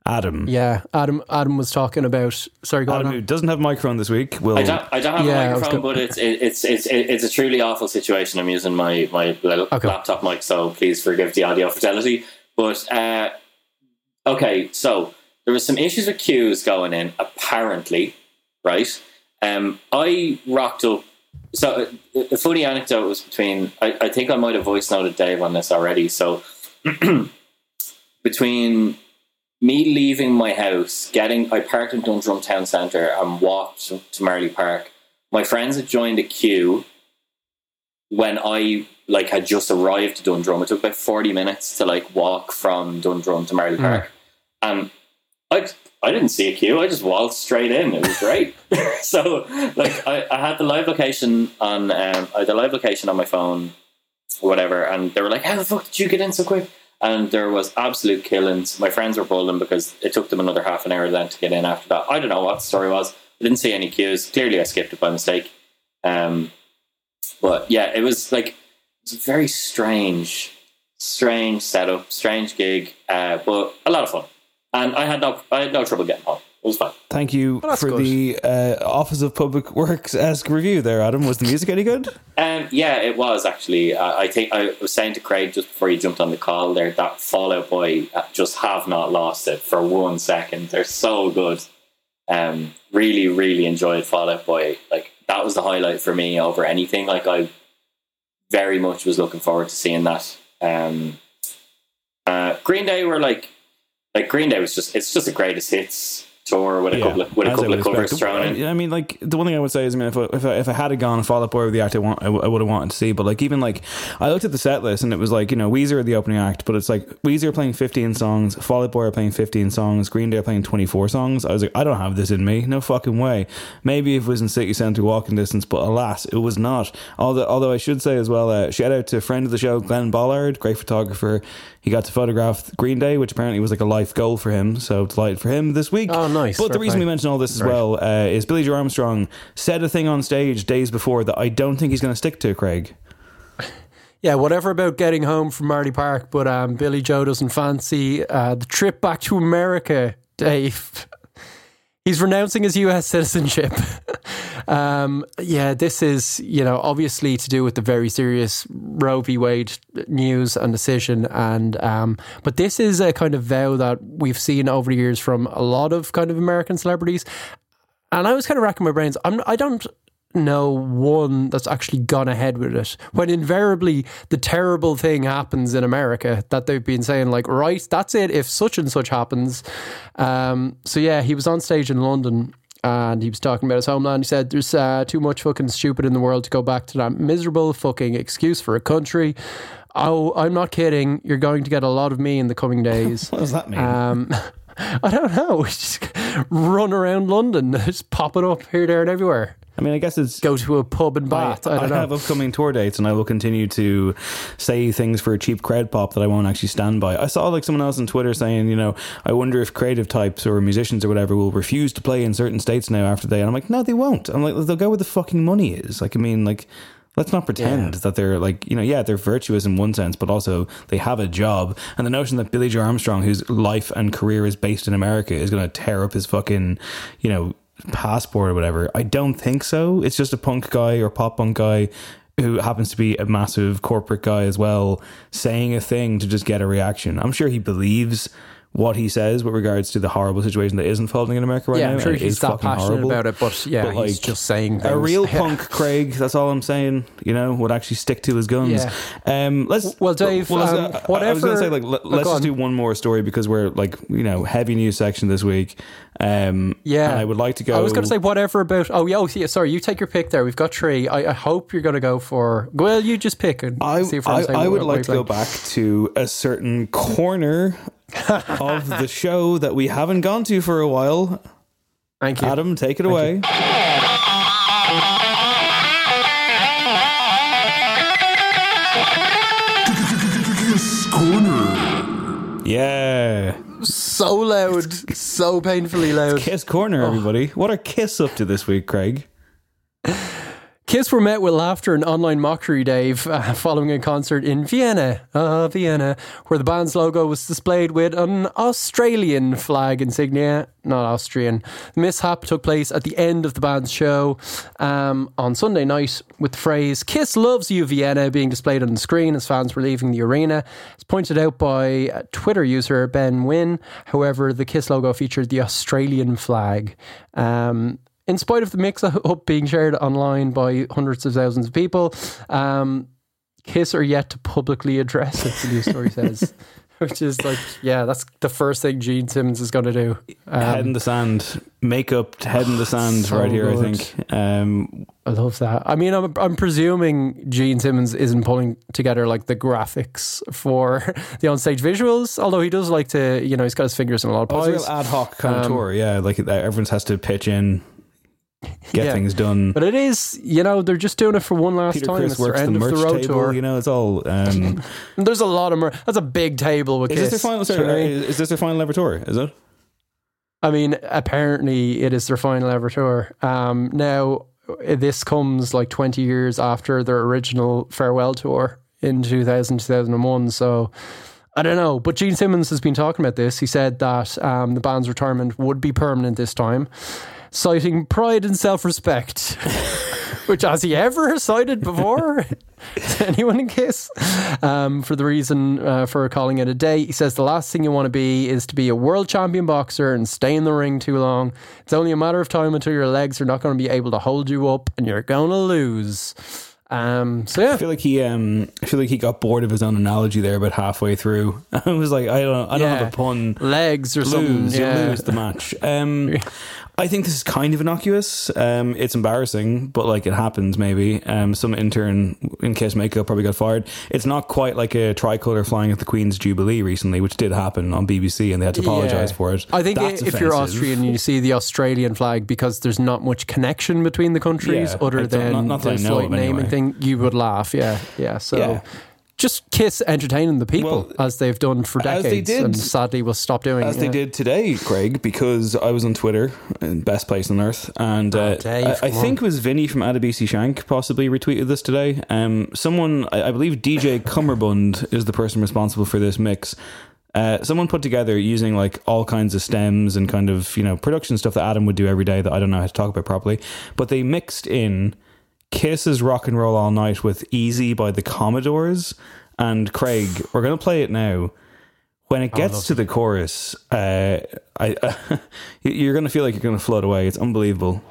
Adam, Yeah, Adam. Adam was talking about. Sorry, go Adam, on. who doesn't have a microphone this week, will I don't, I don't have Yeah, I a was microphone, but it's it, it's it's it's a truly awful situation. I'm using my my little Okay. laptop mic, so please forgive the audio fidelity. But uh, okay, so there was some issues with queues going in, apparently, right? Um, I rocked up. So uh, a funny anecdote was between. I, I think I might have voice noted Dave on this already. So between me leaving my house, getting I parked in Dundrum Town Centre and walked to Marlay Park. My friends had joined a queue when I like had just arrived to Dundrum. It took about forty minutes to like walk from Dundrum to Marlay Park, and I I didn't see a queue. I just walked straight in. It was great. so like I, I had the live location on um, I had the live location on my phone, whatever, and they were like, "How the fuck did you get in so quick?" And there was absolute killings. My friends were bowling because it took them another half an hour then to get in after that. I don't know what the story was. I didn't see any queues. Clearly, I skipped it by mistake. Um, but yeah, it was like it was a very strange, strange setup, strange gig, uh, but a lot of fun. And I had no, I had no trouble getting home. It was fine. Thank you that's for good. the uh, Office of Public Works esque review there, Adam. Was the music any good? Um, yeah, it was actually. Uh, I think I was saying to Craig just before he jumped on the call there that Fall Out Boy uh, just have not lost it for one second. They're so good. Um, really, really enjoyed Fall Out Boy. Like that was the highlight for me over anything. Like I very much was looking forward to seeing that. Um, uh, Green Day were like, like Green Day was just it's just a greatest hits tour with a couple of with a couple of covers expect. thrown in. I mean, like the one thing I would say is, I mean, if I, if I, if I had gone Fall Out Boy with the act I want, I, would have wanted to see. But like even like I looked at the set list and it was like you know Weezer are the opening act, but it's like Weezer playing 15 songs, Fall Out Boy are playing 15 songs, Green Day are playing 24 songs. I was like, I don't have this in me, no fucking way. Maybe if it was in city centre walking distance, but alas, it was not. Although although I should say as well, uh, shout out to friend of the show Glenn Ballard, great photographer. He got to photograph Green Day, which apparently was like a life goal for him. So delighted for him this week. Oh, nice. But the reason play. we mention all this as Right. well uh, is Billie Joe Armstrong said a thing on stage days before that I don't think he's going to stick to, Craig. Yeah, whatever about getting home from Marlay Park, but um, Billie Joe doesn't fancy uh, the trip back to America, Dave. He's renouncing his US citizenship. um, yeah, this is, you know, obviously to do with the very serious Roe v. Wade news and decision. And, um, but this is a kind of vow that we've seen over the years from a lot of kind of American celebrities. And I was kind of racking my brains. I'm, I don't know one that's actually gone ahead with it. When invariably the terrible thing happens in America that they've been saying, like, right, that's it. If such and such happens. Um, so yeah, he was on stage in London. And he was talking about his homeland. He said, There's uh, too much fucking stupid in the world to go back to that miserable fucking excuse for a country. Oh, I'm not kidding. You're going to get a lot of me in the coming days. What does that mean? Um, I don't know. Just run around London, just pop it up here, there, and everywhere. I mean, I guess it's Go to a pub and bath. I, don't know. have upcoming tour dates, and I will continue to say things for a cheap cred pop that I won't actually stand by. I saw like someone else on Twitter saying, you know, I wonder if creative types or musicians or whatever will refuse to play in certain states now after they. And I'm like, no, they won't. I'm like, they'll go where the fucking money is. Like, I mean, like. Let's not pretend that they're like, you know, yeah, they're virtuous in one sense, but also they have a job. And the notion that Billie Joe Armstrong, whose life and career is based in America, is going to tear up his fucking, you know, passport or whatever. I don't think so. It's just a punk guy or pop punk guy who happens to be a massive corporate guy as well, saying a thing to just get a reaction. I'm sure he believes what he says with regards to the horrible situation that is unfolding in America right yeah, now. I'm sure he's that passionate horrible. about it, but yeah, But, he's like, just saying that. A real punk, Craig. That's all I'm saying. You know, would actually stick to his guns. Yeah. Um, let's. Well, Dave, let's- um, I- I was whatever- going to say, like, let, Oh, let's just do one more story because we're like, you know, heavy news section this week. Um, Yeah, and I would like to go. I was going to say whatever about. Oh yeah, oh, yeah. Sorry, you take your pick there. We've got three. I, I hope you're going to go for. Well, you just pick and I, see if we're I, I would like to go back to a certain corner of the show that we haven't gone to for a while. Thank you. Adam, take it away. Kiss Corner. Yeah. So loud, so painfully loud. Kiss Corner, Oh. everybody. What are Kiss up to this week, Craig? Kiss were met with laughter and online mockery, Dave, uh, following a concert in Vienna, uh, Vienna, where the band's logo was displayed with an Australian flag insignia, not Austrian. The mishap took place at the end of the band's show um, on Sunday night, with the phrase "Kiss loves you, Vienna" being displayed on the screen as fans were leaving the arena. It's pointed out by uh, Twitter user Ben Wynn. However, the Kiss logo featured the Australian flag. Um, in spite of the mix up being shared online by hundreds of thousands of people, um, Kiss are yet to publicly address it, the news story says. Which is like, yeah, that's the first thing Gene Simmons is going to do. Um, head in the sand, makeup, head in the sand, so right here. good. I think. Um, I love that. I mean, I'm, I'm presuming Gene Simmons isn't pulling together like the graphics for the onstage visuals, although he does like to, you know, he's got his fingers in a lot of oh, pies. real ad hoc kind of Um, tour. Yeah, like uh, everyone has to pitch in, get Yeah. things done. But it is, you know, they're just doing it for one last Peter time. Chris it's works the end of merch the road table. tour. You know, it's all. Um, There's a lot of mer- That's a big table with is this Kiss. their final? Do you know what I Sorry, mean? is this their final ever tour? Is it? I mean, apparently it is their final ever tour. Um, now, this comes like 20 years after their original farewell tour in 2000, 2001. So I don't know. But Gene Simmons has been talking about this. He said that um, the band's retirement would be permanent this time, citing pride and self respect. Which has he ever cited before anyone in case? Um, for the reason uh, for calling it a day, he says the last thing you want to be is to be a world champion boxer and stay in the ring too long. It's only a matter of time until your legs are not going to be able to hold you up, and you're going to lose. Um, so I feel like he, um, I feel like he got bored of his own analogy there about halfway through. I was like, I don't, I don't Yeah. have a pun. legs or something. lose, yeah. you lose the match. Um, I think this is kind of innocuous. Um, it's embarrassing, but like it happens. Maybe um, some intern in Kiss makeup probably got fired. It's not quite like a tricolour flying at the Queen's Jubilee recently, which did happen on BBC, and they had to apologise Yeah. for it. I think That's if you're. Austrian, you see the Australian flag because there's not much connection between the countries Yeah, other than not- not the slight naming anyway. thing. You would laugh, yeah, yeah. So. Yeah. Just kiss entertaining the people Well, as they've done for decades, they did- and sadly will stop doing. as yeah. they did today, Craig, because I was on Twitter, uh, best place on earth, and uh, Oh, Dave, I, I think it was Vinny from Adebisi Shank possibly retweeted this today. Um, someone, I, I believe DJ Cummerbund is the person responsible for this mix. Uh, someone put together using like all kinds of stems and kind of you know production stuff that Adam would do every day that I don't know how to talk about properly, but they mixed in Kiss's Rock and Roll All Night with Easy by the Commodores. And Craig, we're going to play it now. When it gets to the chorus, uh, I, you're going to feel like you're going to float away. It's unbelievable.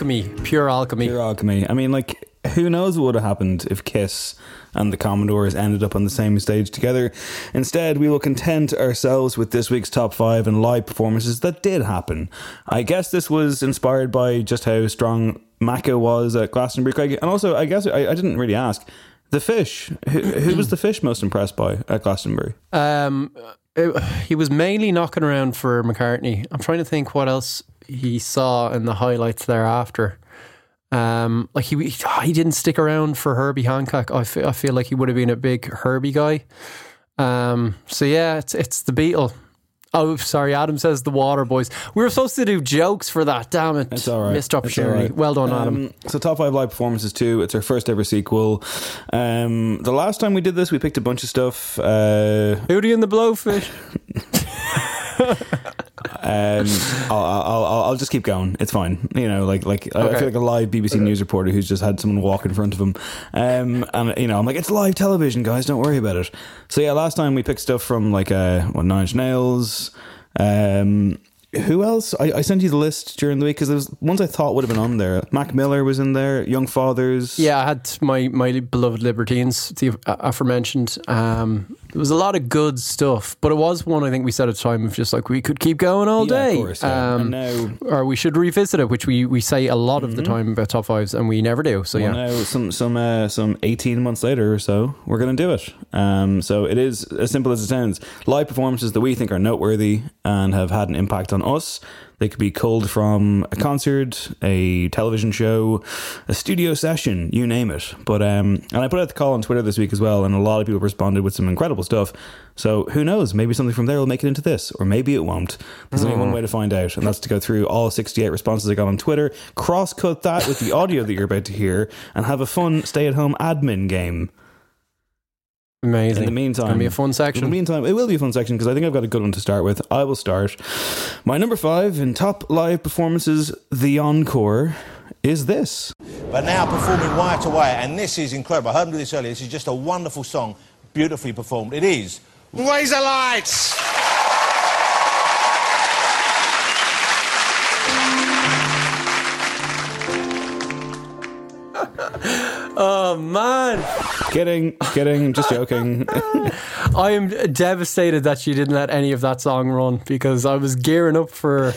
Alchemy, pure alchemy. Pure alchemy. I mean, like, who knows what would have happened if Kiss and the Commodores ended up on the same stage together? Instead, we will content ourselves with this week's top five and live performances that did happen. I guess this was inspired by just how strong Macca was at Glastonbury, Craig. And also, I guess I, I didn't really ask. The fish. Who, who was the fish most impressed by at Glastonbury? Um, it- he was mainly knocking around for McCartney. I'm trying to think what else he saw in the highlights thereafter. Um, like he he, he didn't stick around for Herbie Hancock. I feel, I feel like he would have been a big Herbie guy. Um, so yeah, it's it's the Beatle. Oh, sorry. Adam says the Water Boys. We were supposed to do jokes for that. Damn it! It's all right. Missed opportunity. right. Well done, Adam. Um, so top five live performances too. It's our first ever sequel. Um, the last time we did this, we picked a bunch of stuff. Uh, Hootie and the Blowfish. um, I'll, I'll, I'll, I'll just keep going. It's fine. You know, like like I- I feel like a live BBC News reporter who's just had someone walk in front of him. Um, and you know, I'm like, it's live television, guys. Don't worry about it. So yeah, last time we picked stuff from like uh, what Nine Inch Nails. Um, who else? I, I sent you the list during the week because there was ones I thought would have been on there. Mac Miller was in there. Young Fathers. Yeah, I had my my beloved Libertines, the aforementioned. Um, there was a lot of good stuff, but it was one I think we said at the time of just like we could keep going all Yeah, of day, course, yeah. um, now- or we should revisit it, which we, we say a lot of the time about top fives, and we never do. So Well, yeah, now some some uh, some eighteen months later or so, we're going to do it. Um, so it is as simple as it sounds. Live performances that we think are noteworthy and have had an impact on us. They could be culled from a concert, a television show, a studio session, you name it. But um, and I put out the call on Twitter this week as well, and a lot of people responded with some incredible stuff. So who knows? Maybe something from there will make it into this, or maybe it won't. There's only one way to find out, and that's to go through all 68 responses I got on Twitter, cross cut that with the audio that you're about to hear, and have a fun stay at home admin game. Amazing. In the meantime, it's gonna be a fun section. In the meantime, it will be a fun section because I think I've got a good one to start with. I will start. My number five in top live performances, the encore, is this. but now performing Wire to Wire, and this is incredible. I heard him do this earlier. This is just a wonderful song, beautifully performed. It is. Razorlight! Oh man, Kidding, kidding, just joking. I am devastated that you didn't let any of that song run because I was gearing up for a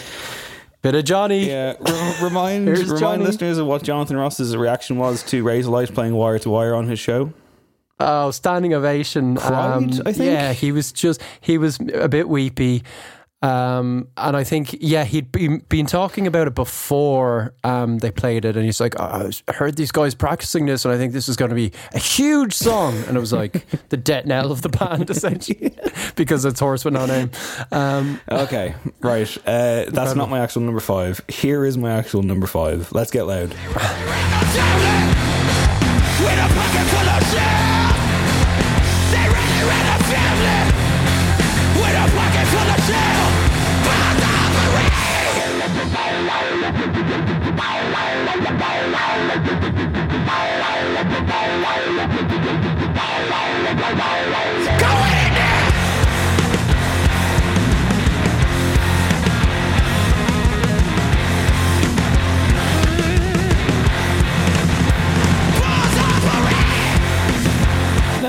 bit of Johnny. Yeah, re- remind remind Johnny. listeners of what Jonathan Ross's reaction was to Razorlight playing Wire to Wire on his show. Oh, standing ovation. Um, I think? Yeah, he was just, he was a bit weepy. Um, and I think, yeah, he'd been, been talking about it before um, they played it. And he's like, oh, I heard these guys practicing this, and I think this is going to be a huge song. And it was like the death knell of the band, essentially, because it's Horse with No Name. Um, Okay, right. Uh, that's not my actual number five. Here is my actual number five. Let's get loud.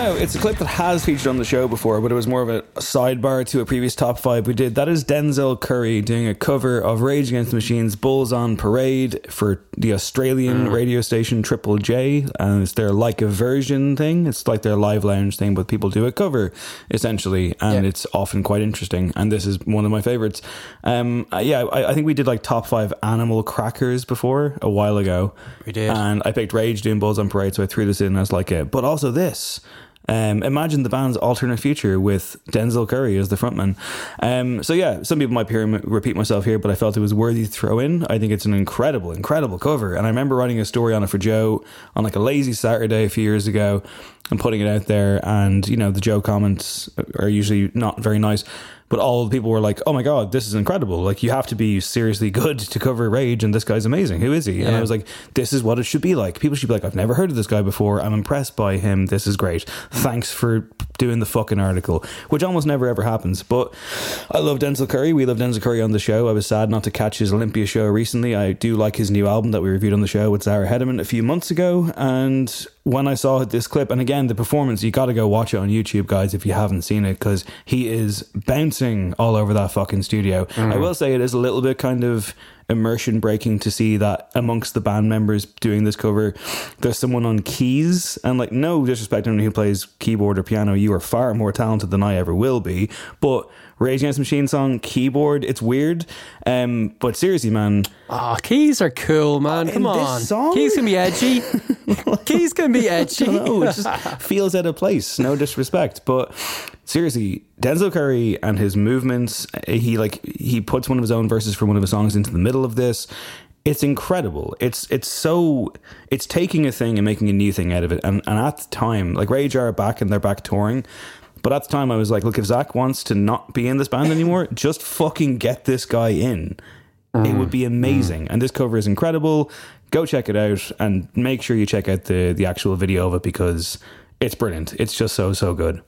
No, it's a clip that has featured on the show before, but it was more of a sidebar to a previous top five we did. That is Denzel Curry doing a cover of Rage Against the Machine's Bulls on Parade for the Australian radio station Triple J. And it's their like a version thing. It's like their live lounge thing, but people do a cover essentially. And Yeah. it's often quite interesting. And this is one of my favorites. Um, uh, yeah, I, I think we did like top five animal crackers before a while ago. We did. And I picked Rage doing Bulls on Parade, so I threw this in as like a, but also this. Um, imagine the band's alternate future with Denzel Curry as the frontman. Um, so yeah, some people might hear repeat myself here, but I felt it was worthy to throw in. I think it's an incredible, incredible cover, and I remember writing a story on it for Joe on like a lazy Saturday a few years ago, and putting it out there. And you know, the Joe comments are usually not very nice. But all the people were like, "Oh my god, this is incredible! Like you have to be seriously good to cover Rage, and this guy's amazing. Who is he?" And I was like, "This is what it should be like. People should be like, I've never heard of this guy before. I'm impressed by him. This is great. Thanks for doing the fucking article," which almost never ever happens. But I love Denzel Curry. We love Denzel Curry on the show. I was sad not to catch his Olympia show recently. I do like his new album that we reviewed on the show with Zara Hedman a few months ago, and when I saw this clip, and again, the performance, you got to go watch it on YouTube, guys, if you haven't seen it, because he is bouncing all over that fucking studio. Mm. I will say it is a little bit kind of immersion breaking to see that amongst the band members doing this cover, there's someone on keys, and like, no disrespect to anyone who plays keyboard or piano, you are far more talented than I ever will be, but Rage Against the Machine song, keyboard, it's weird, um, but seriously, man, oh, keys are cool, man. Come on. song? Keys can be edgy. keys can be edgy. No, it just feels out of place. No disrespect, but seriously, Denzel Curry and his movements. He like he puts one of his own verses from one of his songs into the middle of this. It's incredible. It's it's so it's taking a thing and making a new thing out of it. And and at the time, like Rage are back and they're back touring. But at the time, I was like, look, if Zach wants to not be in this band anymore, just fucking get this guy in. It would be amazing. And this cover is incredible. Go check it out and make sure you check out the the actual video of it because it's brilliant. It's just so so good.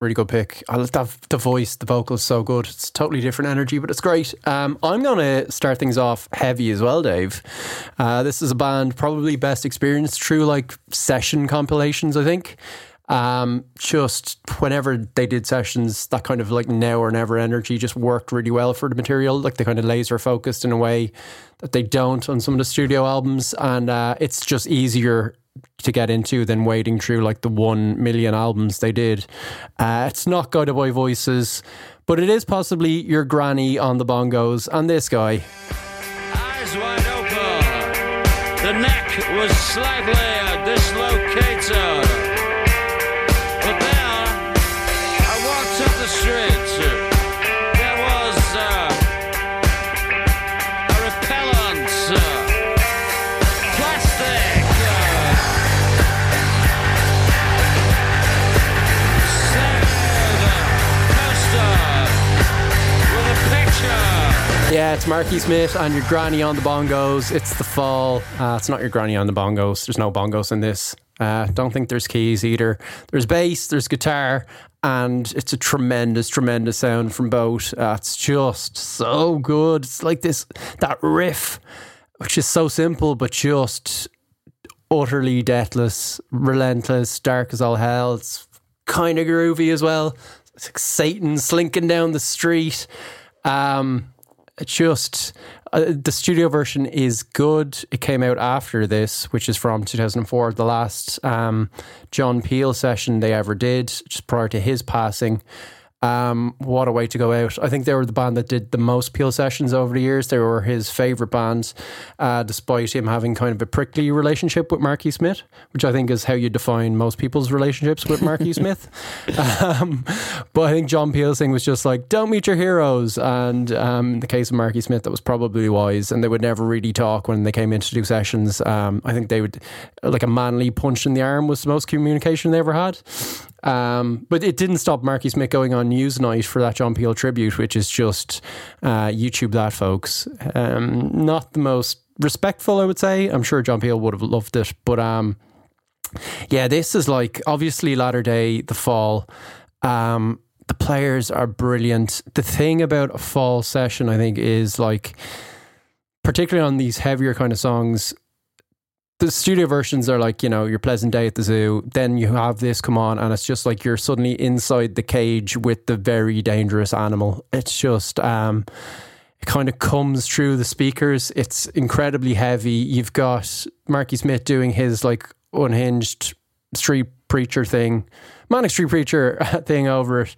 Really good pick. I love that the voice, the vocals, so good. It's totally different energy, but it's great. Um, I'm going to start things off heavy as well, Dave. Uh, this is a band probably best experienced through like session compilations, I think. Um, just whenever they did sessions, that kind of like now or never energy just worked really well for the material. Like they kind of laser focused in a way that they don't on some of the studio albums, and uh, it's just easier to get into than wading through like the one million albums they did. Uh, it's not Guided by Voices, but it is possibly your granny on the bongos and this guy. Eyes wide open. The neck was slightly Yeah, it's Marky Smith and your granny on the bongos. It's the fall. Uh, it's not your granny on the bongos. There's no bongos in this. Uh, don't think there's keys either. There's bass, there's guitar, and it's a tremendous, tremendous sound from both. Uh, it's just so good. It's like this that riff, which is so simple but just utterly deathless, relentless, dark as all hell. It's kind of groovy as well. It's like Satan slinking down the street. Um, just uh, the studio version is good. It came out after this, which is from 2004, the last um, John Peel session they ever did, just prior to his passing. Um, what a way to go out! I think they were the band that did the most Peel sessions over the years. They were his favorite bands, uh, despite him having kind of a prickly relationship with Marky Smith, which I think is how you define most people's relationships with Marky Smith. Um, but I think John Peel's thing was just like, don't meet your heroes. And um, in the case of Marky Smith, that was probably wise. And they would never really talk when they came in to do sessions. Um, I think they would, like a manly punch in the arm was the most communication they ever had. Um, but it didn't stop Marky Smith going on Newsnight for that John Peel tribute, which is just uh, YouTube that, folks. Um, not the most respectful, I would say. I'm sure John Peel would have loved it, but um, yeah, this is like obviously latter day, the fall. Um, the players are brilliant. The thing about a fall session, I think, is like, particularly on these heavier kind of songs, the studio versions are like, you know, your pleasant day at the zoo. Then you have this come on, and it's just like you're suddenly inside the cage with the very dangerous animal. It's just, um, it kind of comes through the speakers. It's incredibly heavy. You've got Marky Smith doing his like unhinged street preacher thing, manic street preacher thing over it,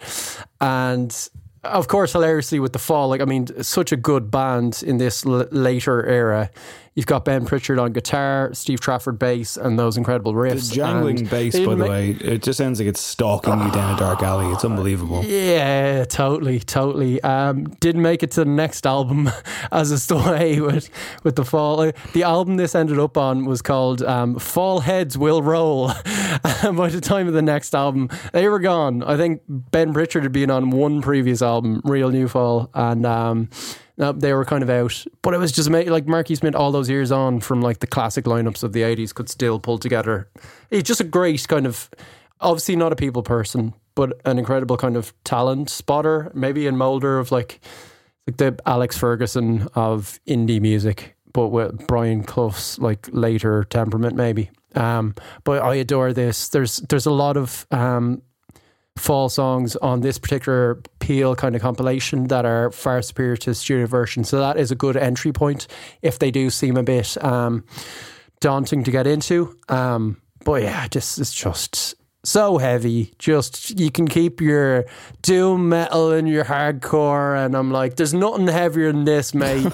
and of course, hilariously with the fall, like I mean, such a good band in this l- later era. You've got Ben Pritchard on guitar, Steve Trafford bass, and those incredible riffs. The jangling And bass, by the ma- way, it just sounds like it's stalking you down a dark alley. It's unbelievable. Yeah, totally, totally. Um, didn't make it to the next album as a story with with the fall. The album this ended up on was called um, "Fall Heads Will Roll." And by the time of the next album, they were gone. I think Ben Pritchard had been on one previous album, "Real New Fall," and um, no, they were kind of out. But it was just ma- like Marky Smith all those years on from like the classic lineups of the '80s could still pull together. He's just a great kind of obviously not a people person, but an incredible kind of talent spotter, maybe in molder of like like the Alex Ferguson of indie music, but with Brian Clough's like later temperament, maybe. Um, but I adore this. There's there's a lot of um, fall songs on this particular Peel kind of compilation that are far superior to the studio version. So that is a good entry point if they do seem a bit um, daunting to get into. Um, but yeah, just it's just so heavy. Just you can keep your doom metal and your hardcore, and I'm like, there's nothing heavier than this, mate.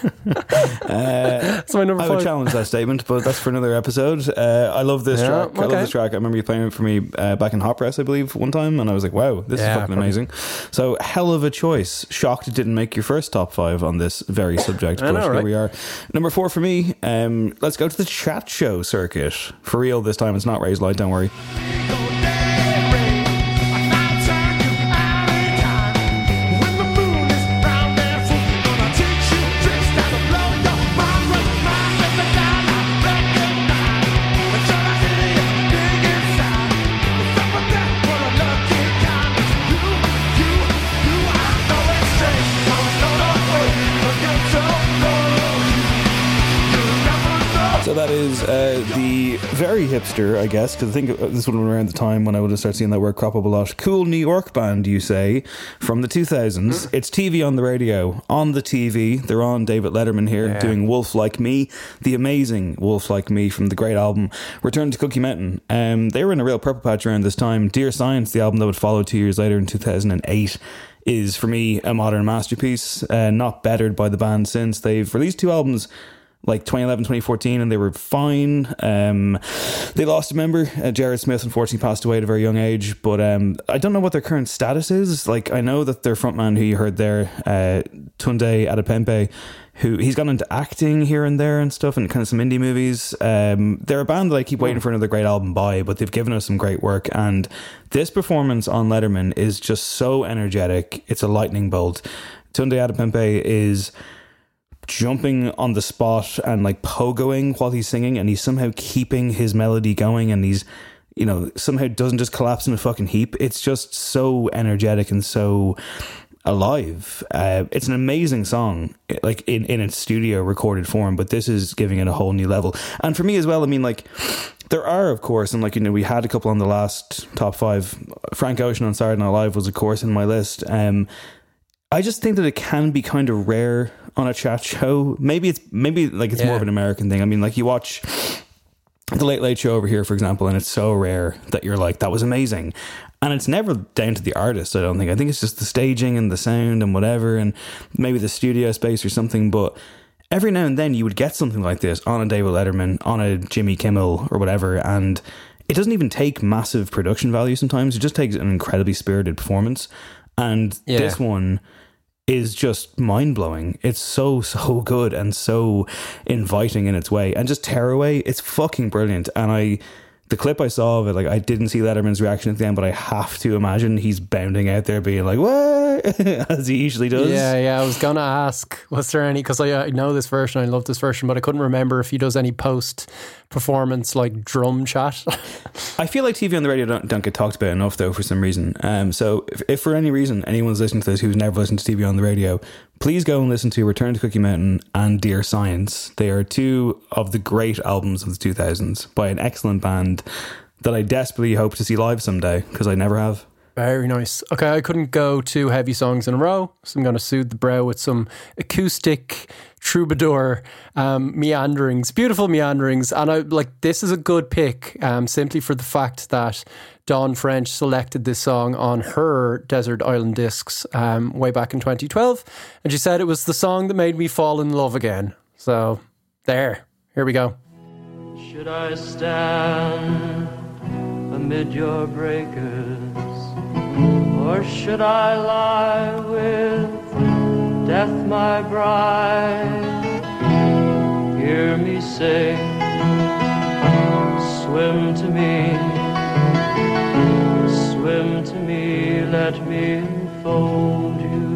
My number I would challenge that statement, but that's for another episode. Uh, I love this Yeah, track. I love okay. this track. I remember you playing it for me uh, back in Hot Press, I believe, one time, and I was like, wow, this Yeah, is fucking probably. amazing. So, hell of a choice. Shocked it didn't make your first top five on this very subject, but know, here right? we are. Number four for me, um, let's go to the chat show circuit. For real this time, it's not Razorlight, don't worry. So hipster, I guess, because I think this would have been around the time when I would have started seeing that word crop up a lot. Cool New York band, you say, from the 2000s. It's TV on the radio. On the TV, they're on David Letterman here Yeah. doing Wolf Like Me, the amazing Wolf Like Me from the great album Return to Cookie Mountain. Um, they were in a real purple patch around this time. Dear Science, the album that would follow two years later in 2008 is for me a modern masterpiece, uh, not bettered by the band since. They've released two albums like 2011, 2014, and they were fine. Um, they lost a member. Uh, Gerard Smith, unfortunately, passed away at a very young age, but um, I don't know what their current status is. Like, I know that their frontman, who you heard there, uh, Tunde Adebimpe, who he's gone into acting here and there and stuff, and kind of some indie movies. Um, they're a band that I keep waiting for another great album by, but they've given us some great work. And this performance on Letterman is just so energetic. It's a lightning bolt. Tunde Adebimpe is jumping on the spot and like pogoing while he's singing and he's somehow keeping his melody going and he's you know somehow doesn't just collapse in a fucking heap. It's just so energetic and so alive. Uh, it's an amazing song like in, in its studio recorded form but this is giving it a whole new level. And for me as well i mean like there are of course and like you know we had a couple on the last top five. Frank ocean on saturday night live was of course in my list. Um I just think that it can be kind of rare on a chat show. Maybe it's maybe like it's more of an American thing. I mean, like you watch the Late Late Show over here, for example, and it's so rare that you're like, that was amazing. And it's never down to the artist, I don't think. I think it's just the staging and the sound and whatever, and maybe the studio space or something. But every now and then you would get something like this on a David Letterman, on a Jimmy Kimmel or whatever, and it doesn't even take massive production value sometimes. It just takes an incredibly spirited performance. And Yeah. this one is just mind blowing. It's so so good and so inviting in its way, and just tearaway. It's fucking brilliant. And I, the clip I saw of it, like I didn't see Letterman's reaction at the end, but I have to imagine he's bounding out there, being like "what," as he usually does. Yeah, yeah. I was gonna ask, was there any? Because I, I know this version, I love this version, but I couldn't remember if he does any post performance like drum chat. I feel like TV on the radio don't, don't get talked about enough, though, for some reason. Um, so, if, if for any reason anyone's listening to this who's never listened to TV on the radio, please go and listen to Return to Cookie Mountain and Dear Science. They are two of the great albums of the 2000s by an excellent band that I desperately hope to see live someday because I never have. Very nice. Okay, I couldn't go two heavy songs in a row, so I'm going to soothe the brow with some acoustic troubadour um, meanderings, beautiful meanderings. And I like this is a good pick um, simply for the fact that Dawn French selected this song on her Desert Island Discs um, way back in 2012, and she said it was the song that made me fall in love again. So there, here we go. Should I stand amid your breakers? Or should I lie with death, my bride? Hear me sing, swim to me, swim to me, let me fold you.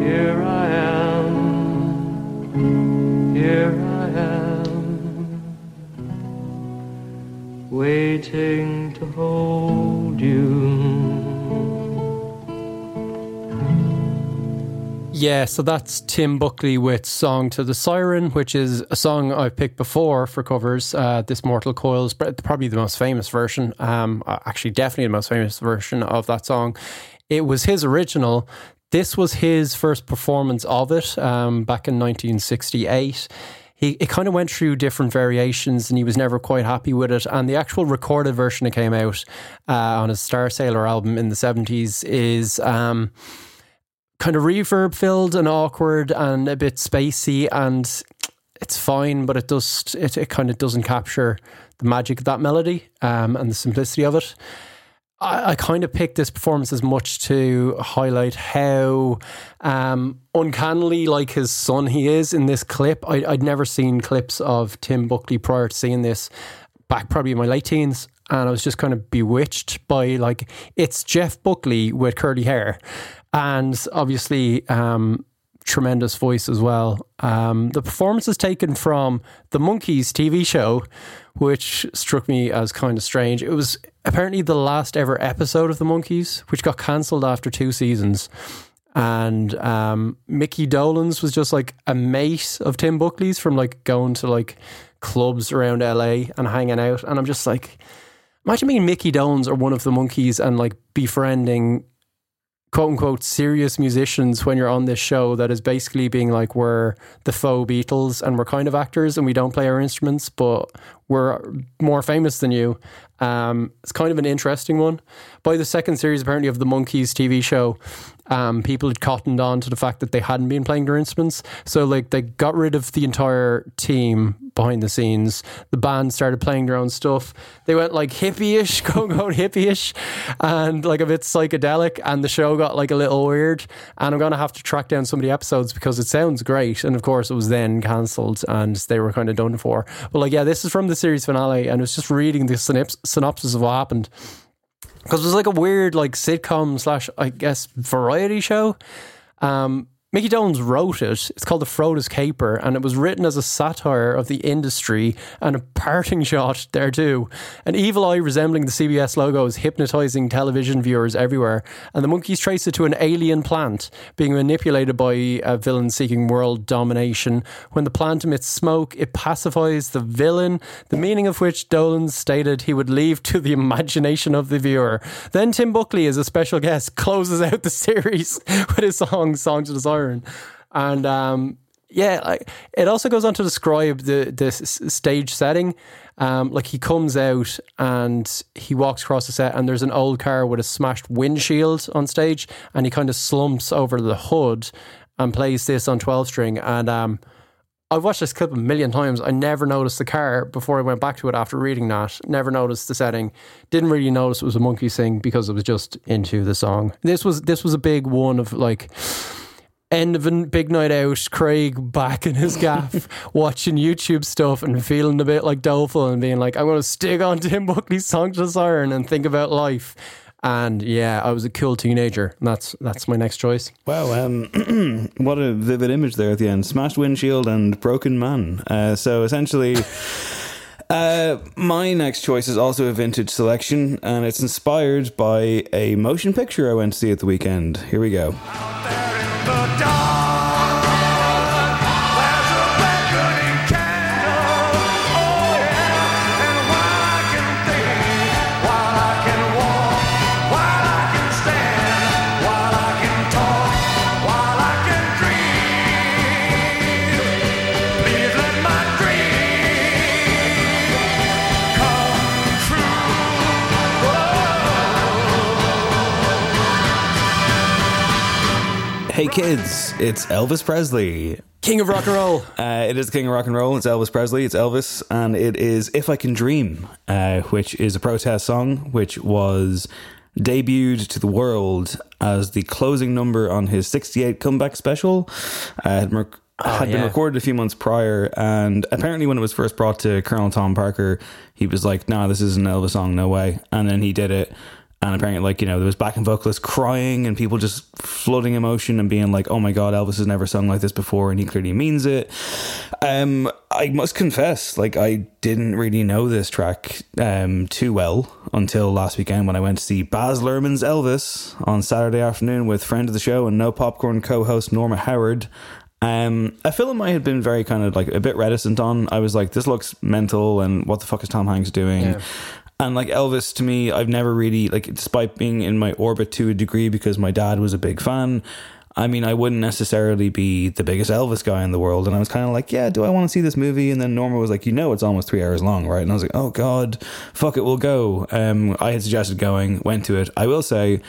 Here I am. Here I am, waiting to hold you. Yeah, so that's Tim Buckley with Song to the Siren, which is a song I've picked before for covers. Uh, This Mortal Coil's, probably the most famous version. Um, uh, actually, definitely the most famous version of that song. It was his original. This was his first performance of it um, back in 1968. He, it kind of went through different variations and he was never quite happy with it. And the actual recorded version that came out uh, on his Star Sailor album in the 70s is. Um, kind of reverb filled and awkward and a bit spacey and it's fine but it does it, it kind of doesn't capture the magic of that melody um, and the simplicity of it I, I kind of picked this performance as much to highlight how um, uncannily like his son he is in this clip. I, I'd never seen clips of Tim Buckley prior to seeing this back probably in my late teens and I was just kind of bewitched by like it's Jeff Buckley with curly hair. And obviously um, tremendous voice as well. Um, the performance is taken from the Monkees TV show, which struck me as kind of strange. It was apparently the last ever episode of the Monkees, which got cancelled after two seasons. and um, Mickey Dolenz was just like a mate of Tim Buckley's from like going to like clubs around LA and hanging out. And I'm just like, imagine being Mickey Dolenz or one of the Monkees and like befriending quote unquote serious musicians when you're on this show that is basically being like we're the faux Beatles and we're kind of actors and we don't play our instruments, but we're more famous than you. Um, it's kind of an interesting one. By the second series, apparently, of the Monkees TV show, um, people had cottoned on to the fact that they hadn't been playing their instruments. So, like, they got rid of the entire team behind the scenes. The band started playing their own stuff. They went like hippie-ish, go go hippie-ish, and like a bit psychedelic. And the show got like a little weird. And I'm gonna have to track down some of the episodes because it sounds great. And of course, it was then cancelled and they were kind of done for. But like, yeah, this is from the series finale, and it was just reading the synops- synopsis of what happened because it was like a weird like sitcom slash I guess variety show. Um, Mickey Dolenz wrote it. It's called The Frodis Caper, and it was written as a satire of the industry and a parting shot there too. An evil eye resembling the CBS logo is hypnotizing television viewers everywhere, and the Monkees trace it to an alien plant being manipulated by a villain seeking world domination. When the plant emits smoke, it pacifies the villain, the meaning of which Dolenz stated he would leave to the imagination of the viewer. Then Tim Buckley, as a special guest, closes out the series with his song "Songs of Desire." And um, yeah, like, it also goes on to describe the the stage setting. Um, like he comes out and he walks across the set, and there's an old car with a smashed windshield on stage, and he kind of slumps over the hood and plays this on twelve string. And um, I've watched this clip a million times. I never noticed the car before I went back to it after reading that. Never noticed the setting. Didn't really notice it was a monkey sing because it was just into the song. This was this was a big one of like end of a big night out, Craig back in his gaff, watching YouTube stuff and feeling a bit like doleful and being like, I'm going to stick on Tim Buckley's Song to Siren and think about life. And yeah, I was a cool teenager. And that's that's my next choice. Wow, um, what a vivid image there at the end. Smashed windshield and broken man. Uh, so essentially, uh, my next choice is also a vintage selection, and it's inspired by a motion picture I went to see at the weekend. Here we go. Hey kids, it's Elvis Presley. King of rock and roll. Uh, it is King of Rock and Roll. It's Elvis Presley. It's Elvis, and it is "If I Can Dream," uh, which is a protest song, which was debuted to the world as the closing number on his '68 comeback special. Uh, had mer- had been recorded a few months prior, and apparently, when it was first brought to Colonel Tom Parker, he was like, "Nah, this is an Elvis song, no way." And then he did it. And apparently, like, you know, there was backing vocalists crying and people just flooding emotion and being like, oh my God, Elvis has never sung like this before and he clearly means it. Um, I must confess, like, I didn't really know this track um, too well until last weekend when I went to see Baz Luhrmann's Elvis on Saturday afternoon with friend of the show and No Popcorn co host Norma Howard. Um, a film I had been very kind of like a bit reticent on. I was like, this looks mental and what the fuck is Tom Hanks doing? Yeah. And like Elvis to me, I've never really like despite being in my orbit to a degree because my dad was a big fan. I mean, I wouldn't necessarily be the biggest Elvis guy in the world. And I was kind of like, yeah, do I want to see this movie? And then Norma was like, you know, it's almost three hours long, right? And I was like, oh God, fuck it, we'll go. Um, I had suggested going, went to it. I will say,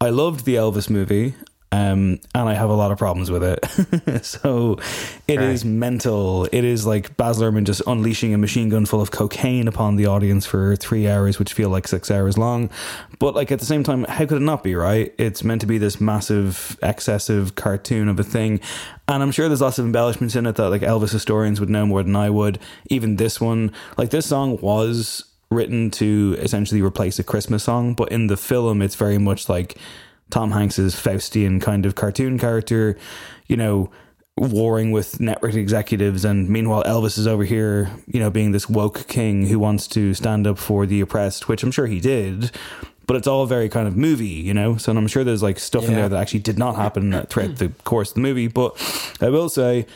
I loved the Elvis movie. Um, and I have a lot of problems with it. so it is mental. It is like Baz Luhrmann just unleashing a machine gun full of cocaine upon the audience for three hours, which feel like six hours long. But like at the same time, how could it not be, right? It's meant to be this massive, excessive cartoon of a thing. And I'm sure there's lots of embellishments in it that like Elvis historians would know more than I would. Even this one, like this song was written to essentially replace a Christmas song, but in the film, it's very much like Tom Hanks's Faustian kind of cartoon character, you know, warring with network executives. And meanwhile, Elvis is over here, you know, being this woke king who wants to stand up for the oppressed, which I'm sure he did. but it's all very kind of movie, you know. So I'm sure there's like stuff in there that actually did not happen throughout the course of the movie. But I will say,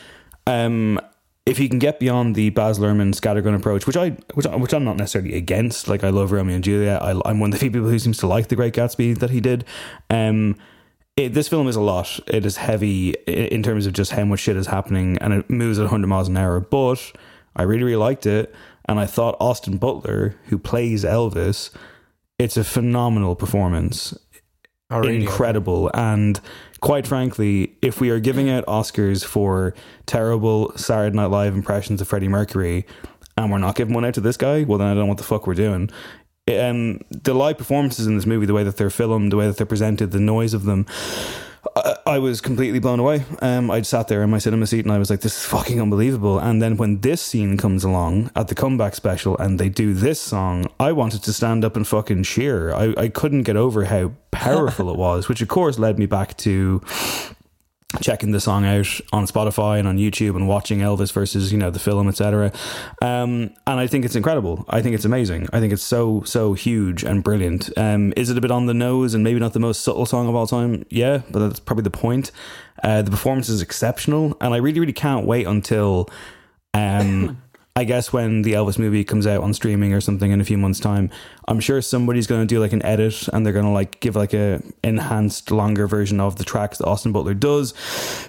um, if you can get beyond the Baz Luhrmann scattergun approach, which I which I- which I'm not necessarily against, like I love Romeo and Juliet. I, I'm one of the few people who seems to like The Great Gatsby that he did. Um, it, this film is a lot. It is heavy in terms of just how much shit is happening, and it moves at 100 miles an hour. But I really, really liked it, and I thought Austin Butler, who plays Elvis, it's a phenomenal performance Oh, really? incredible. And quite frankly, if we are giving out Oscars for terrible Saturday Night Live impressions of Freddie Mercury, and we're not giving one out to this guy, well, then I don't know what the fuck we're doing. Um, the live performances in this movie, the way that they're filmed, the way that they're presented, the noise of them, I, was completely blown away. Um, I sat there in my cinema seat and I was like, "This is fucking unbelievable." And then when this scene comes along at the comeback special and they do this song, I wanted to stand up and fucking cheer. I, I couldn't get over how powerful it was, which of course led me back to checking the song out on Spotify and on YouTube and watching Elvis versus you know the film etc. Um, and I think it's incredible. I think it's amazing. I think it's so so huge and brilliant. Um, is it a bit on the nose and maybe not the most subtle song of all time? Yeah, but that's probably the point. Uh, the performance is exceptional, and I really really can't wait until. Um, I guess when the Elvis movie comes out on streaming or something in a few months' time, I'm sure somebody's going to do like an edit and they're going to like give like a enhanced, longer version of the tracks that Austin Butler does.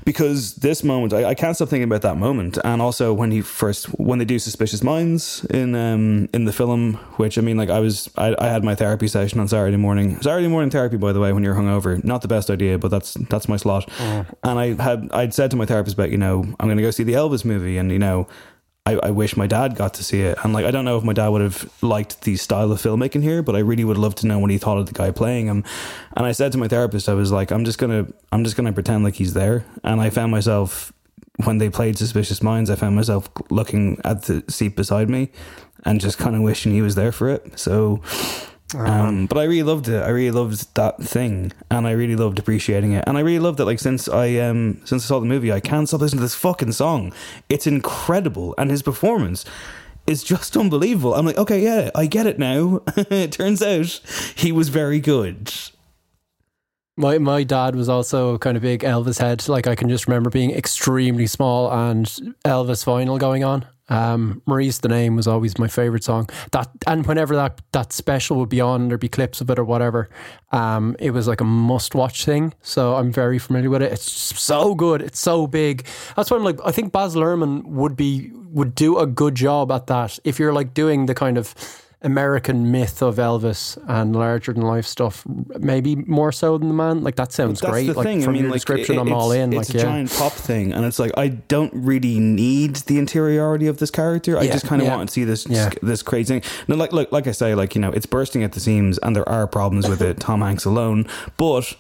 Because this moment, I, I can't stop thinking about that moment. And also when he first, when they do Suspicious Minds in um in the film, which I mean, like I was, I, I had my therapy session on Saturday morning. Saturday morning therapy, by the way, when you're hungover, not the best idea, but that's that's my slot. And I had I'd said to my therapist about you know I'm going to go see the Elvis movie, and you know. I, I wish my dad got to see it. And like, I don't know if my dad would have liked the style of filmmaking here, but I really would love to know what he thought of the guy playing him. And I said to my therapist, I was like, I'm just gonna, I'm just gonna pretend like he's there. And I found myself when they played Suspicious Minds, I found myself looking at the seat beside me and just kind of wishing he was there for it. So, um, but I really loved it. I really loved that thing, and I really loved appreciating it. And I really loved it. Like since I um since I saw the movie, I can't stop listening to this fucking song. It's incredible, and his performance is just unbelievable. I'm like, okay, yeah, I get it now. it turns out he was very good. My my dad was also kind of big Elvis head. Like I can just remember being extremely small and Elvis vinyl going on. Um, Marie's the name was always my favorite song. That and whenever that that special would be on, there'd be clips of it or whatever. Um, it was like a must watch thing. So I'm very familiar with it. It's so good. It's so big. That's why I'm like. I think Baz Luhrmann would be would do a good job at that. If you're like doing the kind of American myth of Elvis and larger than life stuff, maybe more so than the man. Like that sounds That's great. the like thing. from I mean, your like, description, it- I'm all it's- in. It's like a yeah. giant pop thing, and it's like I don't really need the interiority of this character. I Yeah, just kind of yeah. want to see this this crazy thing. No, like like like I say, like you know, it's bursting at the seams, and there are problems with it. Tom Hanks alone, but.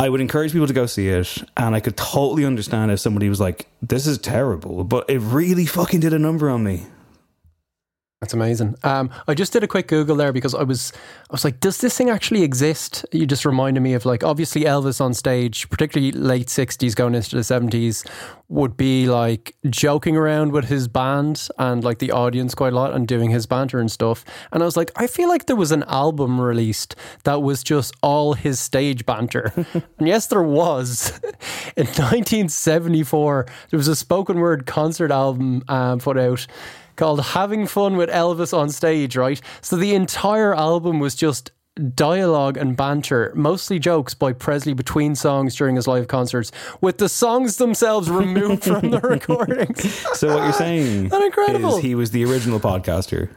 I would encourage people to go see it, and I could totally understand if somebody was like, "This is terrible," but it really fucking did a number on me. That's amazing. Um, I just did a quick Google there because I was, I was like, does this thing actually exist? You just reminded me of like, obviously Elvis on stage, particularly late sixties going into the seventies, would be like joking around with his band and like the audience quite a lot and doing his banter and stuff. And I was like, I feel like there was an album released that was just all his stage banter. and yes, there was. In 1974, there was a spoken word concert album um, put out called Having Fun with Elvis on Stage, right? So the entire album was just dialogue and banter, mostly jokes by Presley between songs during his live concerts, with the songs themselves removed from the recordings. So what you're saying is he was the original podcaster.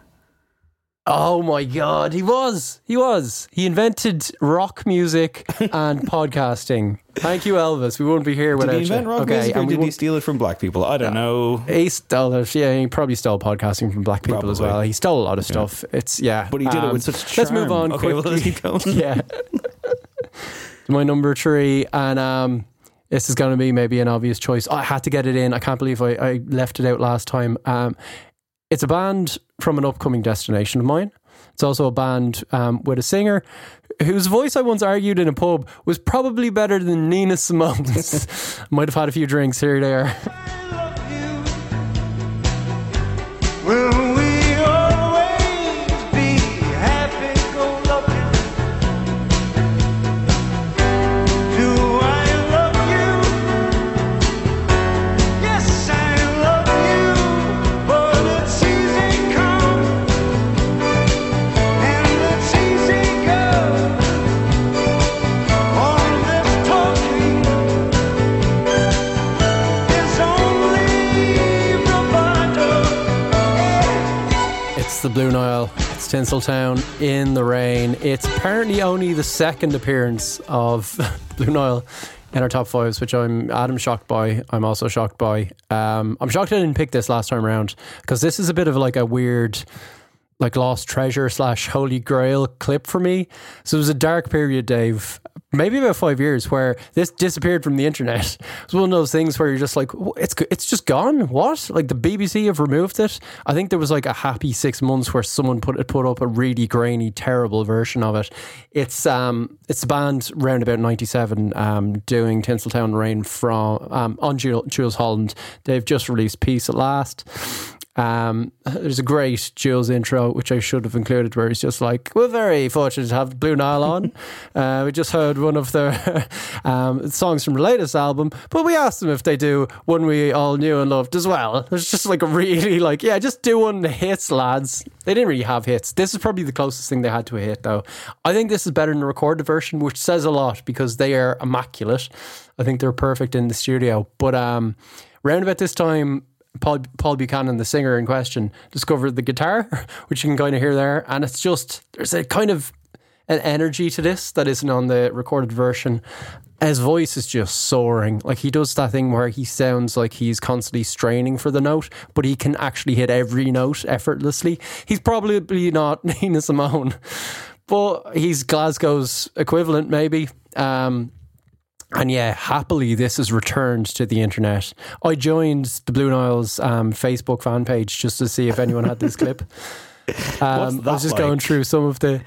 Oh my god, he was. He was. He invented rock music and podcasting. Thank you, Elvis. We wouldn't be here Did without he invent you. rock okay, music, or did he steal it from black people? I don't know. He stole it. Yeah, he probably stole podcasting from black people as well. He stole a lot of stuff. It's yeah, But he did it Um, with such Charm. Let's move on Okay, well, quickly. going. yeah, my number three, and um, this is going to be maybe an obvious choice. I had to get it in. I can't believe I, I left it out last time. Um, it's a band from an upcoming destination of mine. It's also a band um, with a singer whose voice I once argued in a pub was probably better than Nina Simone's. Might have had a few drinks here there. Tinseltown in the rain. It's apparently only the second appearance of Blue Nile in our top fives, which I'm Adam shocked by. I'm also shocked by. Um, I'm shocked I didn't pick this last time around because this is a bit of like a weird, like lost treasure slash holy grail clip for me. So it was a dark period, Dave. Maybe about five years where this disappeared from the internet. It's one of those things where you're just like, it's it's just gone. What? Like the BBC have removed it. I think there was like a happy six months where someone put it put up a really grainy, terrible version of it. It's um it's the band round about '97 um doing Tinseltown Rain from um on Jools, Holland. They've just released Peace at Last. Um, there's a great Jools intro, which I should have included, where he's just like, "We're very fortunate to have Blue Nile on. uh, we just heard one of their um, songs from the latest album, but we asked them if they do one we all knew and loved as well. It's just like a really like, yeah, just do one hits, lads. They didn't really have hits. This is probably the closest thing they had to a hit, though. I think this is better than the recorded version, which says a lot because they are immaculate. I think they're perfect in the studio, but um, round about this time. Paul, Paul Buchanan, the singer in question, discovered the guitar, which you can kind of hear there. And it's just, there's a kind of an energy to this that isn't on the recorded version. His voice is just soaring. Like he does that thing where he sounds like he's constantly straining for the note, but he can actually hit every note effortlessly. He's probably not Nina Simone, but he's Glasgow's equivalent, maybe. Um, and yeah, happily, this has returned to the internet. I joined the Blue Niles um, Facebook fan page just to see if anyone had this clip. Um, I was just going through some of the.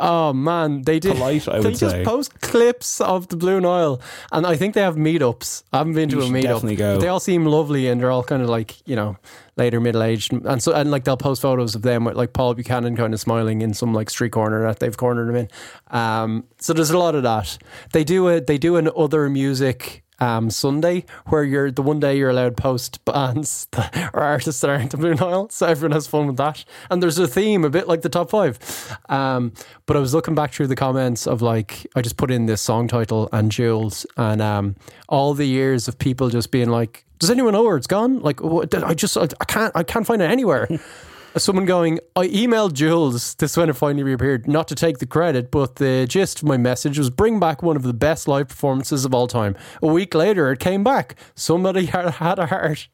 Oh man, they did. Polite, I they just say. post clips of the Blue Nile, and I think they have meetups. I haven't been to a meetup. definitely go. But they all seem lovely, and they're all kind of like you know later middle aged, and so and like they'll post photos of them with like Paul Buchanan kind of smiling in some like street corner that they've cornered him in. Um, so there's a lot of that. They do a they do an other music um, Sunday where you're the one day you're allowed post bands that, or artists that aren't the Blue Nile, so everyone has fun with that. And there's a theme, a bit like the top five. Um, but I was looking back through the comments of like I just put in this song title and Jools and um, all the years of people just being like, "Does anyone know where it's gone?" Like what, I just I can't I can't find it anywhere. Someone going, I emailed Jools this when it finally reappeared, not to take the credit, but the gist of my message was bring back one of the best live performances of all time. A week later, it came back. Somebody had, a heart.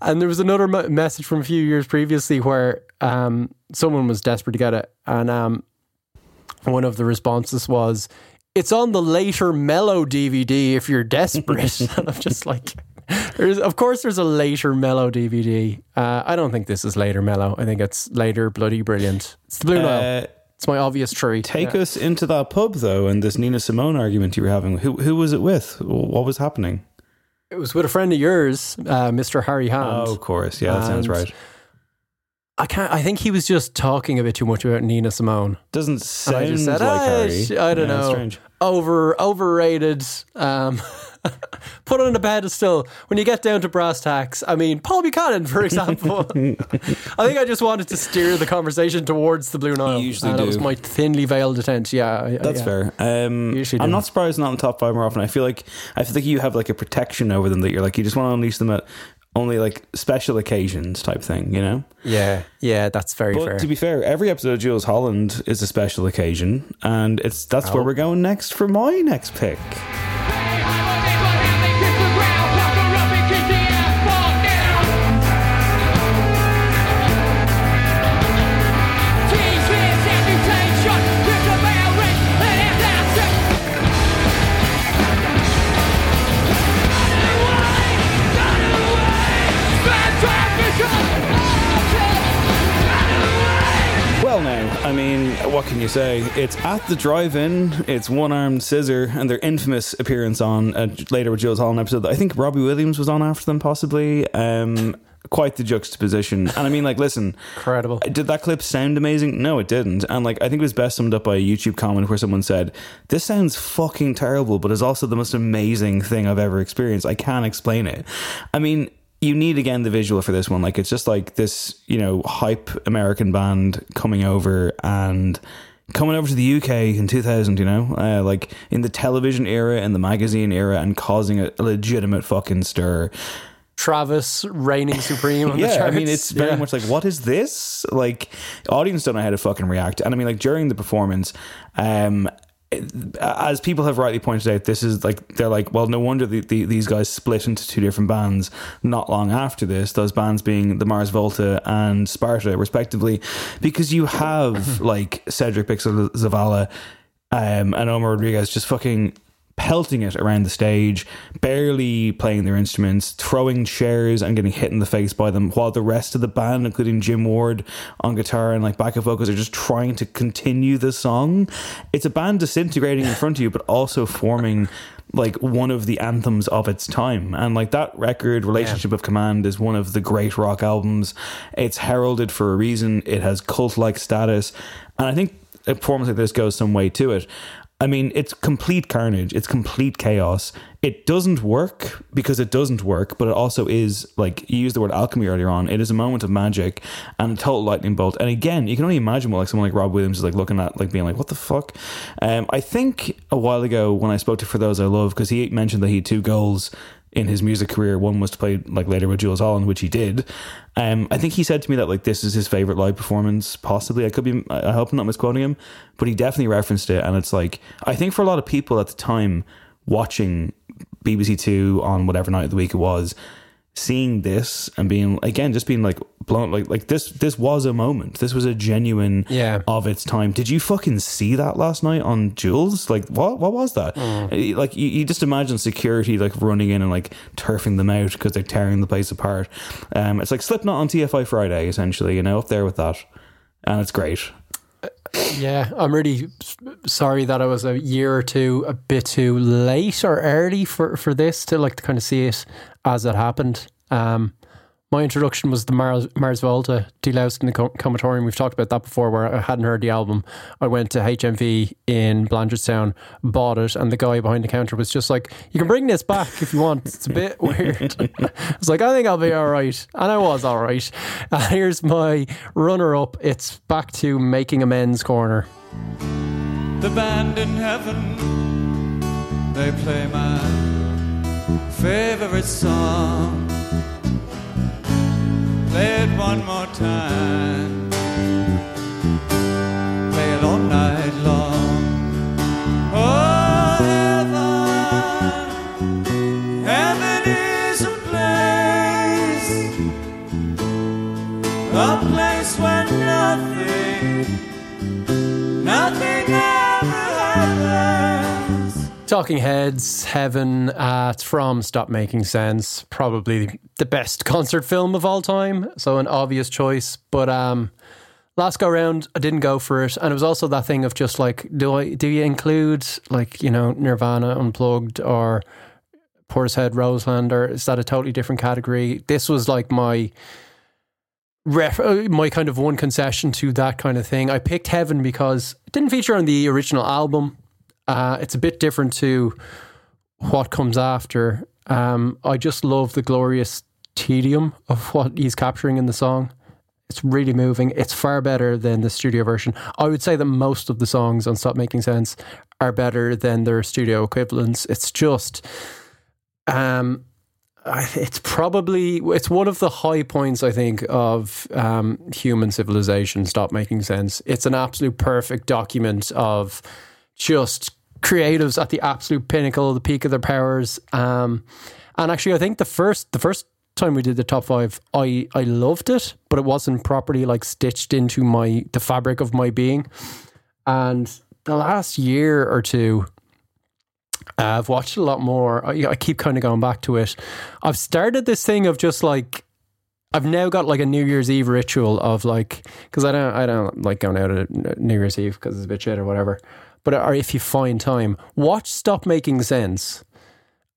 And there was another message from a few years previously where um, someone was desperate to get it. And um, one of the responses was, It's on the later Mellow DVD if you're desperate. and I'm just like, of course, there's a later Mellow DVD. Uh, I don't think this is later Mellow. I think it's later Bloody Brilliant. It's the Blue Nile. Uh, It's my obvious tree. Take Yeah. us into that pub though, and this Nina Simone argument you were having. Who who was it with? What was happening? It was with a friend of yours, uh, Mr. Harry Hand. Oh, of course, yeah, that sounds right. I can't. I think he was just talking a bit too much about Nina Simone. Doesn't And sound I just said, like "Ah, Harry. I don't Yeah, know. Strange. Over overrated. Um, put on a pedestal. When you get down to brass tacks, I mean, Paul Buchanan, for example. I think I just wanted to steer the conversation towards the Blue Nile. usually Uh, That was do. my thinly veiled attempt. Yeah, I- That's yeah. fair. Um, Usually I'm do. not surprised not in the top five more often. I feel like I feel like you have like a protection over them that you're like you just want to unleash them at only like special occasions type thing, you know. Yeah, yeah, that's very But fair. to be fair, every episode of Jools Holland is a special occasion, and it's that's where Oh. we're going next for my next pick. I mean, what can you say? It's at the drive-in. It's one-armed scissor, and their infamous appearance on uh, later with Jools Holland episode. I think Robbie Williams was on after them, possibly. Um, quite the juxtaposition, and I mean, like, listen, incredible. Did that clip sound amazing? No, it didn't. And like, I think it was best summed up by a YouTube comment where someone said, "This sounds fucking terrible, but is also the most amazing thing I've ever experienced. I can't explain it." I mean. You need again the visual for this one. Like it's just like this, you know, hype American band coming over and coming over to the UK in 2000, you know, uh, like in the television era and the magazine era and causing a, a legitimate fucking stir. Travis reigning supreme on yeah. I mean, it's very Yeah. much like, what is this? Like, audience don't know how to fucking react. And I mean, like during the performance, um, as people have rightly pointed out, this is like they're like, well, no wonder the, the, these guys split into two different bands not long after this. Those bands being the Mars Volta and Sparta, respectively, because you have like Cedric Bixler Zavala um, and Omar Rodriguez just fucking pelting it around the stage, barely playing their instruments, throwing chairs and getting hit in the face by them, while the rest of the band, including Jim Ward on guitar and like backup vocals, are just trying to continue the song. It's a band disintegrating in front of you, but also forming like one of the anthems of its time. And like that record, Relationship of Command, is one of the great rock albums. It's heralded for a reason. It has cult like status. And I think a performance like this goes some way to it. I mean, it's complete carnage. It's complete chaos. It doesn't work because it doesn't work, but it also is like you used the word alchemy earlier on. It is a moment of magic and a total lightning bolt. And again, you can only imagine what like someone like Rob Williams is like looking at, like being like, "What the fuck?" Um, I think a while ago when I spoke to For Those I Love, because he mentioned that he had two goals in his music career. One was to play like later with Jools Holland, which he did. Um, I think he said to me that like this is his favorite live performance, possibly. I could be, I hope I'm not misquoting him, but he definitely referenced it. And it's like, I think for a lot of people at the time watching BBC Two on whatever night of the week it was, seeing this and being again just being like blown like like this this was a moment. This was a genuine Yeah. of its time. Did you fucking see that last night on Jools? Like what what was that? Mm. like you, you just imagine security like running in and like turfing them out because they're tearing the place apart. Um it's like Slipknot on TFI Friday essentially you know up there with that. And it's great Yeah, I'm really sorry that I was a year or two a bit too late or early for, for this to like to kind of see it as it happened. Um, my introduction was the Mars, Mars Volta, Deloused in the Com- Comatorium. We've talked about that before, where I hadn't heard the album. I went to HMV in Blanchardstown, bought it, and the guy behind the counter was just like, "You can bring this back if you want. It's a bit weird." I was like, "I think I'll be all right," and I was all right. Here's my runner-up. It's back to making amends corner. The band in heaven, they play my favorite song. Play it one more time. Play it all night long. Oh, heaven, heaven is a place, a place where nothing, nothing happens. Talking Heads, Heaven, uh, from Stop Making Sense. Probably the best concert film of all time. So an obvious choice. But um, last go round, I didn't go for it, and it was also that thing of just like, do I do you include like you know Nirvana Unplugged or Portishead Roseland, is that a totally different category? This was like my ref, uh, my kind of one concession to that kind of thing. I picked Heaven because it didn't feature on the original album. Uh, it's a bit different to what comes after. Um, I just love the glorious tedium of what he's capturing in the song. It's really moving. It's far better than the studio version. I would say that most of the songs on Stop Making Sense are better than their studio equivalents. It's just, um, it's probably it's one of the high points I think of um, human civilization. Stop making sense. It's an absolute perfect document of just creatives at the absolute pinnacle, the peak of their powers. Um, and actually, I think the first the first time we did the top five, I I loved it, but it wasn't properly like stitched into my the fabric of my being. And the last year or two, uh, I've watched a lot more. I, I keep kind of going back to it. I've started this thing of just like I've now got like a New Year's Eve ritual of like because I don't I don't like going out at New Year's Eve because it's a bit shit or whatever. But or if you find time, watch Stop Making Sense,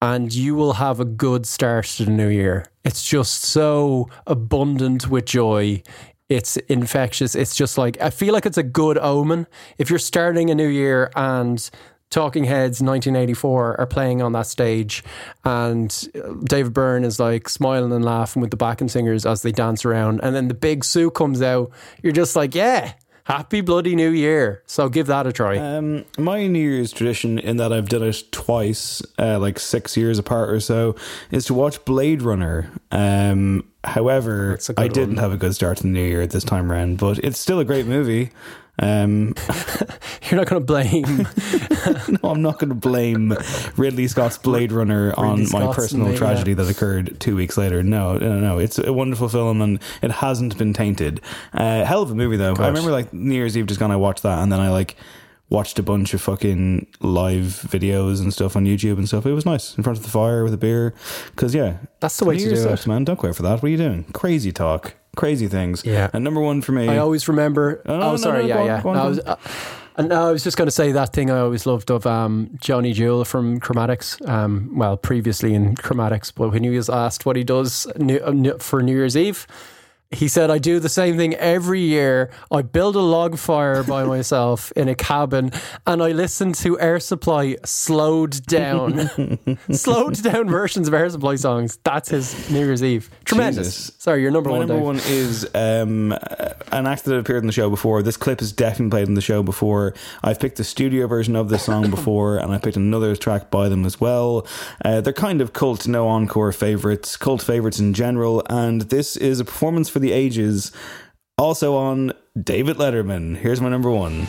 and you will have a good start to the new year. It's just so abundant with joy. It's infectious. It's just like I feel like it's a good omen. If you're starting a new year and Talking Heads 1984 are playing on that stage, and uh, David Byrne is like smiling and laughing with the backing singers as they dance around, and then the big Sue comes out. You're just like, yeah, Happy bloody New Year! So give that a try. Um, my New Year's tradition, in that I've done it twice, uh, like six years apart or so, is to watch Blade Runner. Um, however, I didn't one. have a good start to the New Year this time around, but it's still a great movie. Um, You're not going to blame. no, I'm not going to blame Ridley Scott's Blade Runner on Ridley my personal tragedy yeah. that occurred two weeks later. No, no, no. It's a wonderful film and it hasn't been tainted. Uh, hell of a movie though. I remember like New Year's Eve just gone. I watched that and then I like watched a bunch of fucking live videos and stuff on YouTube and stuff. It was nice in front of the fire with a beer. Because yeah, That's the way New to Year's do it. man. Don't out for that. What are you doing? Crazy talk, crazy things. Yeah. And number one for me. I always remember. Oh, Oh, no, no, sorry, no, yeah, go on, yeah. go on, I was, uh, and I was just going to say that thing I always loved of um, Johnny Jewel from Chromatics. Um, well, previously in Chromatics, but when he was asked what he does new, uh, new- for New Year's Eve, he said, "I do the same thing every year. I build a log fire by myself in a cabin, and I listen to Air Supply slowed down, slowed down versions of Air Supply songs. That's his New Year's Eve. Tremendous. Jesus. Sorry, your number My one. number Dave. one is um, an act that appeared in the show before. This clip is definitely played in the show before. I've picked the studio version of this song before, and I picked another track by them as well. Uh, they're kind of cult, no encore favorites, cult favorites in general, and this is a performance for the ages. Also on David Letterman. Here's my number one.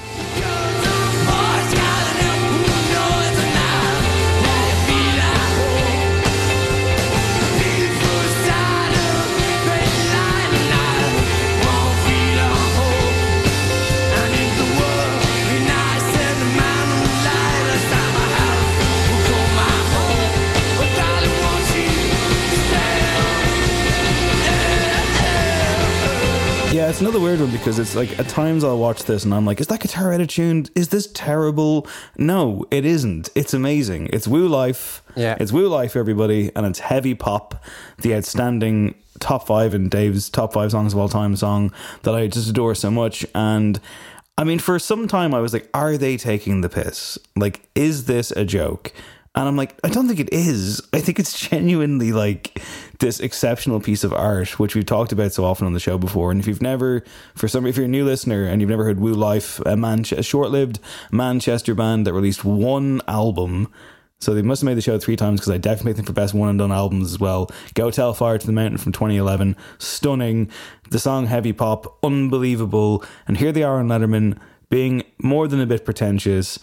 Yeah, it's another weird one because it's like at times I'll watch this and I'm like, is that guitar out of tune? Is this terrible? No, it isn't. It's amazing. It's WU LYF. Yeah. It's WU LYF, everybody, and it's heavy pop, the outstanding top five in Dave's top five songs of all time song that I just adore so much. And I mean, for some time I was like, are they taking the piss? Like, is this a joke? And I'm like, I don't think it is. I think it's genuinely like this exceptional piece of art, which we've talked about so often on the show before. And if you've never, for some, if you're a new listener and you've never heard WU LYF, a, Man- a short-lived Manchester band that released one album. So they must have made the show three times because I definitely think for best one and done albums as well. Go Tell Fire to the Mountain from 2011, stunning. The song Heavy Pop, unbelievable. And here they are on Letterman being more than a bit pretentious.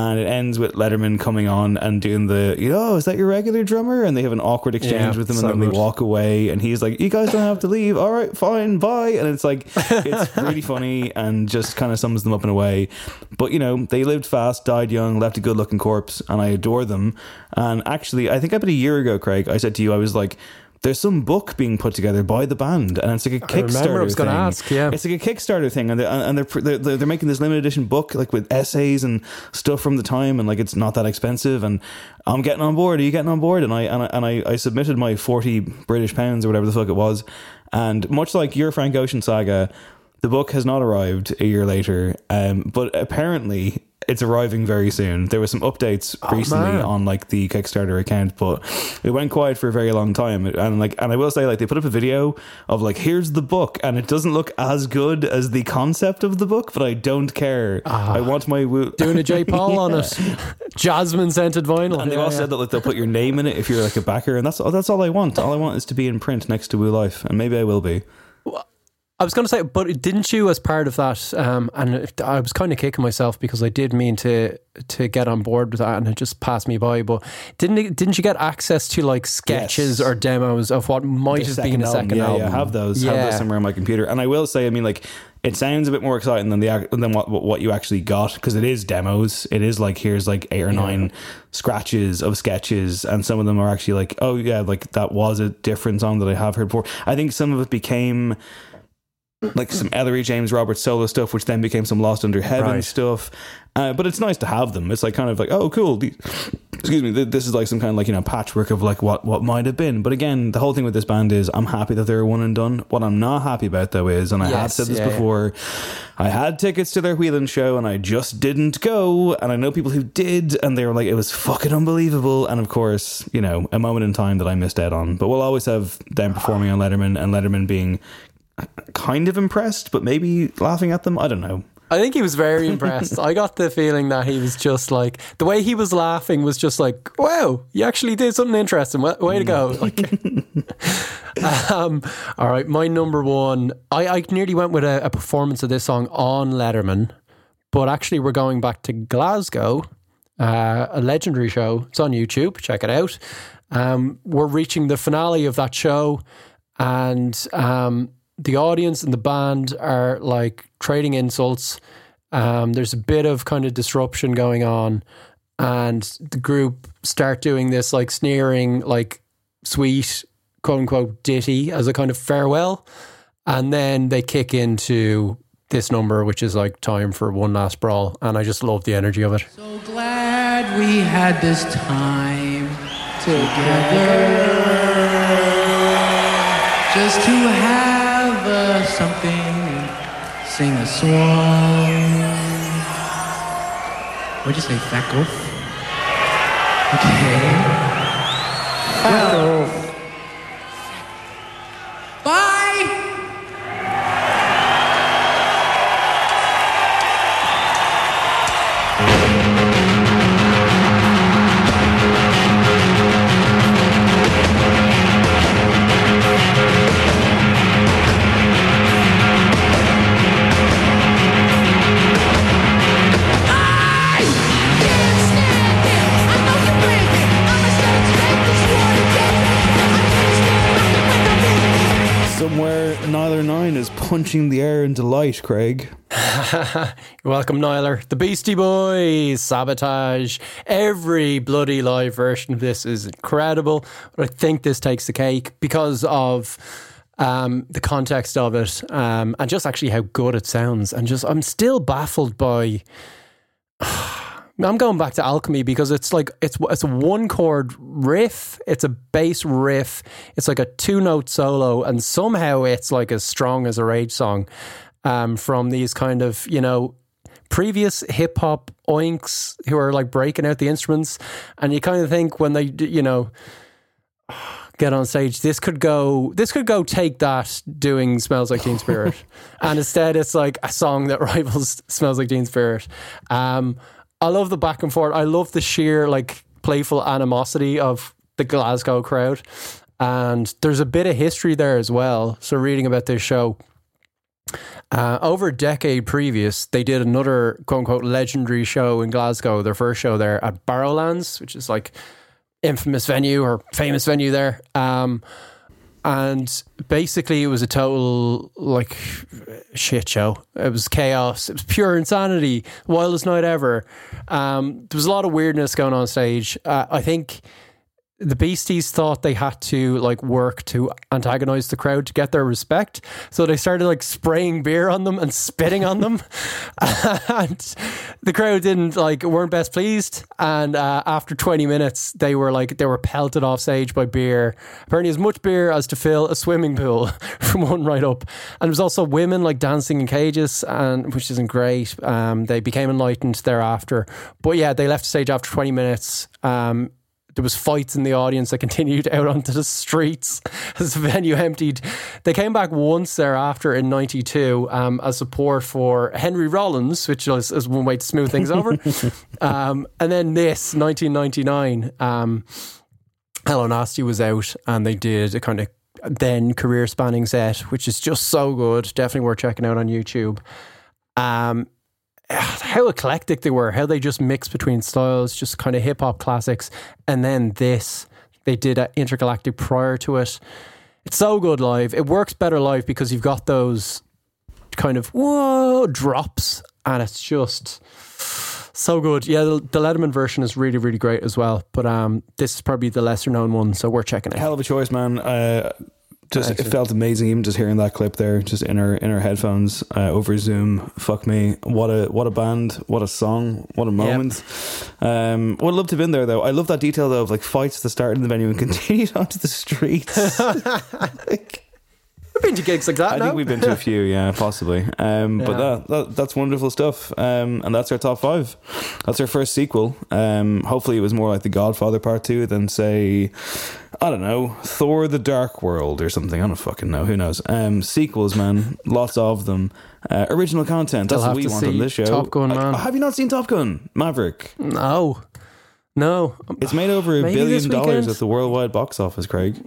And it ends with Letterman coming on and doing the, you know, is that your regular drummer? And they have an awkward exchange Yeah, with him so and then they good. walk away. And he's like, you guys don't have to leave. All right, fine, bye. And it's like, it's really funny and just kind of sums them up in a way. But, you know, they lived fast, died young, left a good looking corpse, and I adore them. And actually, I think about a year ago, Craig, I said to you, I was like, there's some book being put together by the band, and it's like a I Kickstarter I was ask, yeah. it's like a Kickstarter thing, and they're, and they're, they're they're making this limited edition book like with essays and stuff from the time, and like it's not that expensive. And I'm getting on board. Are you getting on board? And I and I, and I, I submitted my forty British pounds or whatever the fuck it was, and much like your Frank Ocean saga, the book has not arrived a year later. Um, but apparently. It's arriving very soon. There were some updates oh, recently man. on like the Kickstarter account, but it went quiet for a very long time. And like, and I will say, like, they put up a video of like, here's the book, and it doesn't look as good as the concept of the book, but I don't care. Ah. I want my wo- Doing a J. Paul on it. Jasmine scented vinyl. And they Yeah, all yeah. said that like they'll put your name in it if you're like a backer, and that's that's all I want. All I want is to be in print next to WU LYF, and maybe I will be. I was going to say, but didn't you, as part of that, um, and I was kind of kicking myself because I did mean to to get on board with that, and it just passed me by. But didn't it, didn't you get access to like sketches Yes. or demos of what might The have been a album. second yeah, album? Yeah, I have those. Have those somewhere on my computer. And I will say, I mean, like, it sounds a bit more exciting than the than what what what you actually got because it is demos. It is like here's like eight or nine scratches of sketches, and some of them are actually like, oh yeah, like that was a different song that I have heard before. I think some of it became like some Ellery James Roberts solo stuff, which then became some Lost Under Heaven Right. stuff. Uh, but it's nice to have them. It's like kind of like, oh, cool. Excuse me. th- This is like some kind of like you know patchwork of like what what might have been. But again, the whole thing with this band is I'm happy that they're one and done. What I'm not happy about though is, and I have said this yeah, yeah. before, I had tickets to their Whelan show and I just didn't go. And I know people who did, and they were like, it was fucking unbelievable. And of course, you know, a moment in time that I missed out on. But we'll always have them performing on Letterman and Letterman being kind of impressed, but maybe laughing at them. I don't know. I think he was very impressed. I got the feeling that he was just like the way he was laughing was just like, "Wow, you actually did something interesting. Way, way to go!" Like, um, all right, my number one. I, I nearly went with a, a performance of this song on Letterman, but actually, we're going back to Glasgow, uh, a legendary show. It's on YouTube. Check it out. Um, we're reaching the finale of that show, and um, the audience and the band are like trading insults. Um, there's a bit of kind of disruption going on, and the group start doing this like sneering, like sweet quote unquote ditty as a kind of farewell, and then they kick into this number, which is like time for one last brawl, and I just love the energy of it. So glad we had this time together, just to have uh, something, sing a song. What'd you say, golf? Okay. Golf. Bye. Punching the air in delight, Craig. Welcome, Nyler. The Beastie Boys, Sabotage. Every bloody live version of this is incredible. I think this takes the cake because of um, the context of it um, and just actually how good it sounds. And just, I'm still baffled by. I'm going back to Alchemy because it's like it's it's a one chord riff, it's a bass riff, it's like a two note solo, and somehow it's like as strong as a Rage song um, from these kind of you know previous hip hop oinks who are like breaking out the instruments, and you kind of think when they you know get on stage, this could go this could go take that doing Smells Like Teen Spirit, and instead it's like a song that rivals Smells Like Teen Spirit. Um, I love the back and forth. I love the sheer like playful animosity of the Glasgow crowd. And there's a bit of history there as well. So reading about this show, uh, over a decade previous, they did another quote unquote legendary show in Glasgow, their first show there at Barrowlands, which is like infamous venue or famous venue there. Um, and basically, it was a total like shit show. It was chaos. It was pure insanity. Wildest night ever. Um, there was a lot of weirdness going on stage. Uh, I think the Beasties thought they had to like work to antagonize the crowd to get their respect. So they started like spraying beer on them and spitting on them. and the crowd didn't like weren't best pleased. And uh, after 20 minutes, they were like they were pelted off stage by beer. Apparently, as much beer as to fill a swimming pool from one right up. And there was also women like dancing in cages, and which isn't great. Um, they became enlightened thereafter. But yeah, they left the stage after 20 minutes. Um, there was fights in the audience that continued out onto the streets as the venue emptied. They came back once thereafter in '92 um, as support for Henry Rollins, which was, is one way to smooth things over. um, and then this 1999, um, Hello Nasty was out, and they did a kind of then career spanning set, which is just so good. Definitely worth checking out on YouTube. Um, how eclectic they were, how they just mixed between styles, just kind of hip hop classics, and then this. They did an intergalactic prior to it. It's so good live. It works better live because you've got those kind of whoa drops, and it's just so good. Yeah, the, the Letterman version is really, really great as well. But um, this is probably the lesser known one, so we're checking it. Hell of a choice, man. Uh, just it felt amazing, even just hearing that clip there, just in our in our headphones uh, over Zoom. Fuck me, what a what a band, what a song, what a moment. Um, would love to have been there though. I love that detail though of like fights at the start in the venue and continued onto the streets. We've been to gigs like that I now. think we've been to a few, yeah, possibly. Um, But that, that that's wonderful stuff. Um, and that's our top five. That's our first sequel. Um, hopefully, it was more like The Godfather Part Two than say I don't know, Thor: The Dark World or something. I don't fucking know. Who knows? Um, sequels, man, lots of them. Uh, original content. That's what we want on this show. Top Gun, man. have you not seen Top Gun Maverick? No, no. It's made over a Maybe billion dollars at the worldwide box office, Craig.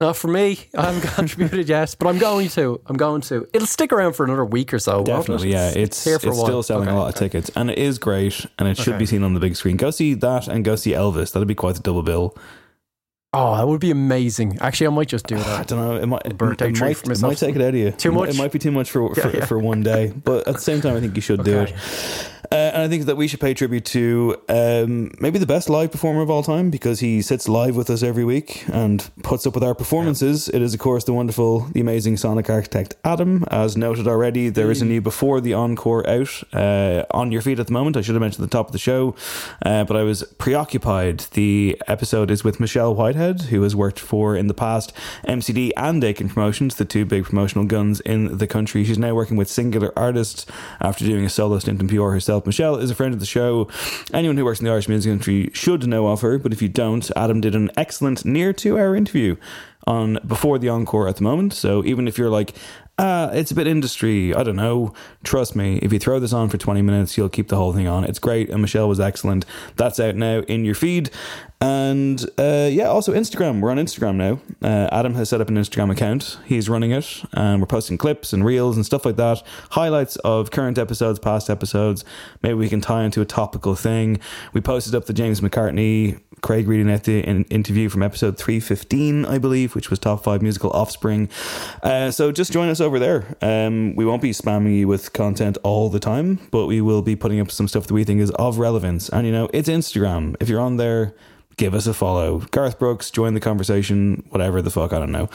Not for me. I haven't contributed yet, but I'm going to. I'm going to. It'll stick around for another week or so. it? Definitely, yeah. It's here it's for a while. still selling Okay, a lot of tickets, and it is great, and it should Okay. be seen on the big screen. Go see that, and go see Elvis. That'd be quite the double bill. Oh, that would be amazing. Actually, I might just do ah, that. I don't know. It might, it, it might, it might take it out of you. Too It might- much? It might be too much for for, Yeah, yeah. for one day, but at the same time, I think you should do it. Uh, and I think that we should pay tribute to um, maybe the best live performer of all time because he sits live with us every week and puts up with our performances. It is, of course, the wonderful, the amazing sonic architect Adam. As noted already, there is a new before the encore out uh, on your feet at the moment. I should have mentioned at the top of the show, uh, but I was preoccupied. The episode is with Michelle Whitehead, who has worked for in the past MCD and Aiken Promotions, the two big promotional guns in the country. She's now working with Singular Artists after doing a solo stint in PR herself. Michelle is a friend of the show. Anyone who works in the Irish music industry should know of her, but if you don't, Adam did an excellent near two hour interview on before the encore at the moment. So even if you're like, ah, it's a bit industry, I don't know, trust me, if you throw this on for 20 minutes, you'll keep the whole thing on. It's great, and Michelle was excellent. That's out now in your feed. And uh, yeah, also Instagram. We're on Instagram now. Uh, Adam has set up an Instagram account. He's running it, and we're posting clips and reels and stuff like that. Highlights of current episodes, past episodes. Maybe we can tie into a topical thing. We posted up the James McCartney, Craig reading out the in- interview from episode 315, I believe, which was top five musical offspring. Uh, so just join us over there. Um, we won't be spamming you with content all the time, but we will be putting up some stuff that we think is of relevance. And you know, it's Instagram. If you're on there, give us a follow. Garth Brooks, join the conversation, whatever the fuck, I don't know.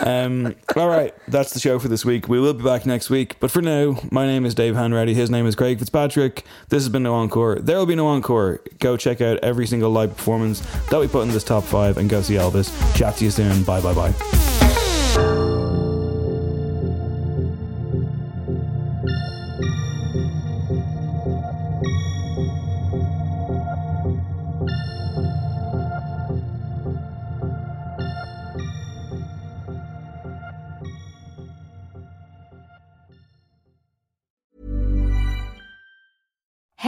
Um, all right, that's the show for this week. We will be back next week. But for now, my name is Dave Hanratty. His name is Craig Fitzpatrick. This has been No Encore. There will be no encore. Go check out every single live performance that we put in this top five and go see Elvis. Chat to you soon. Bye, bye, bye.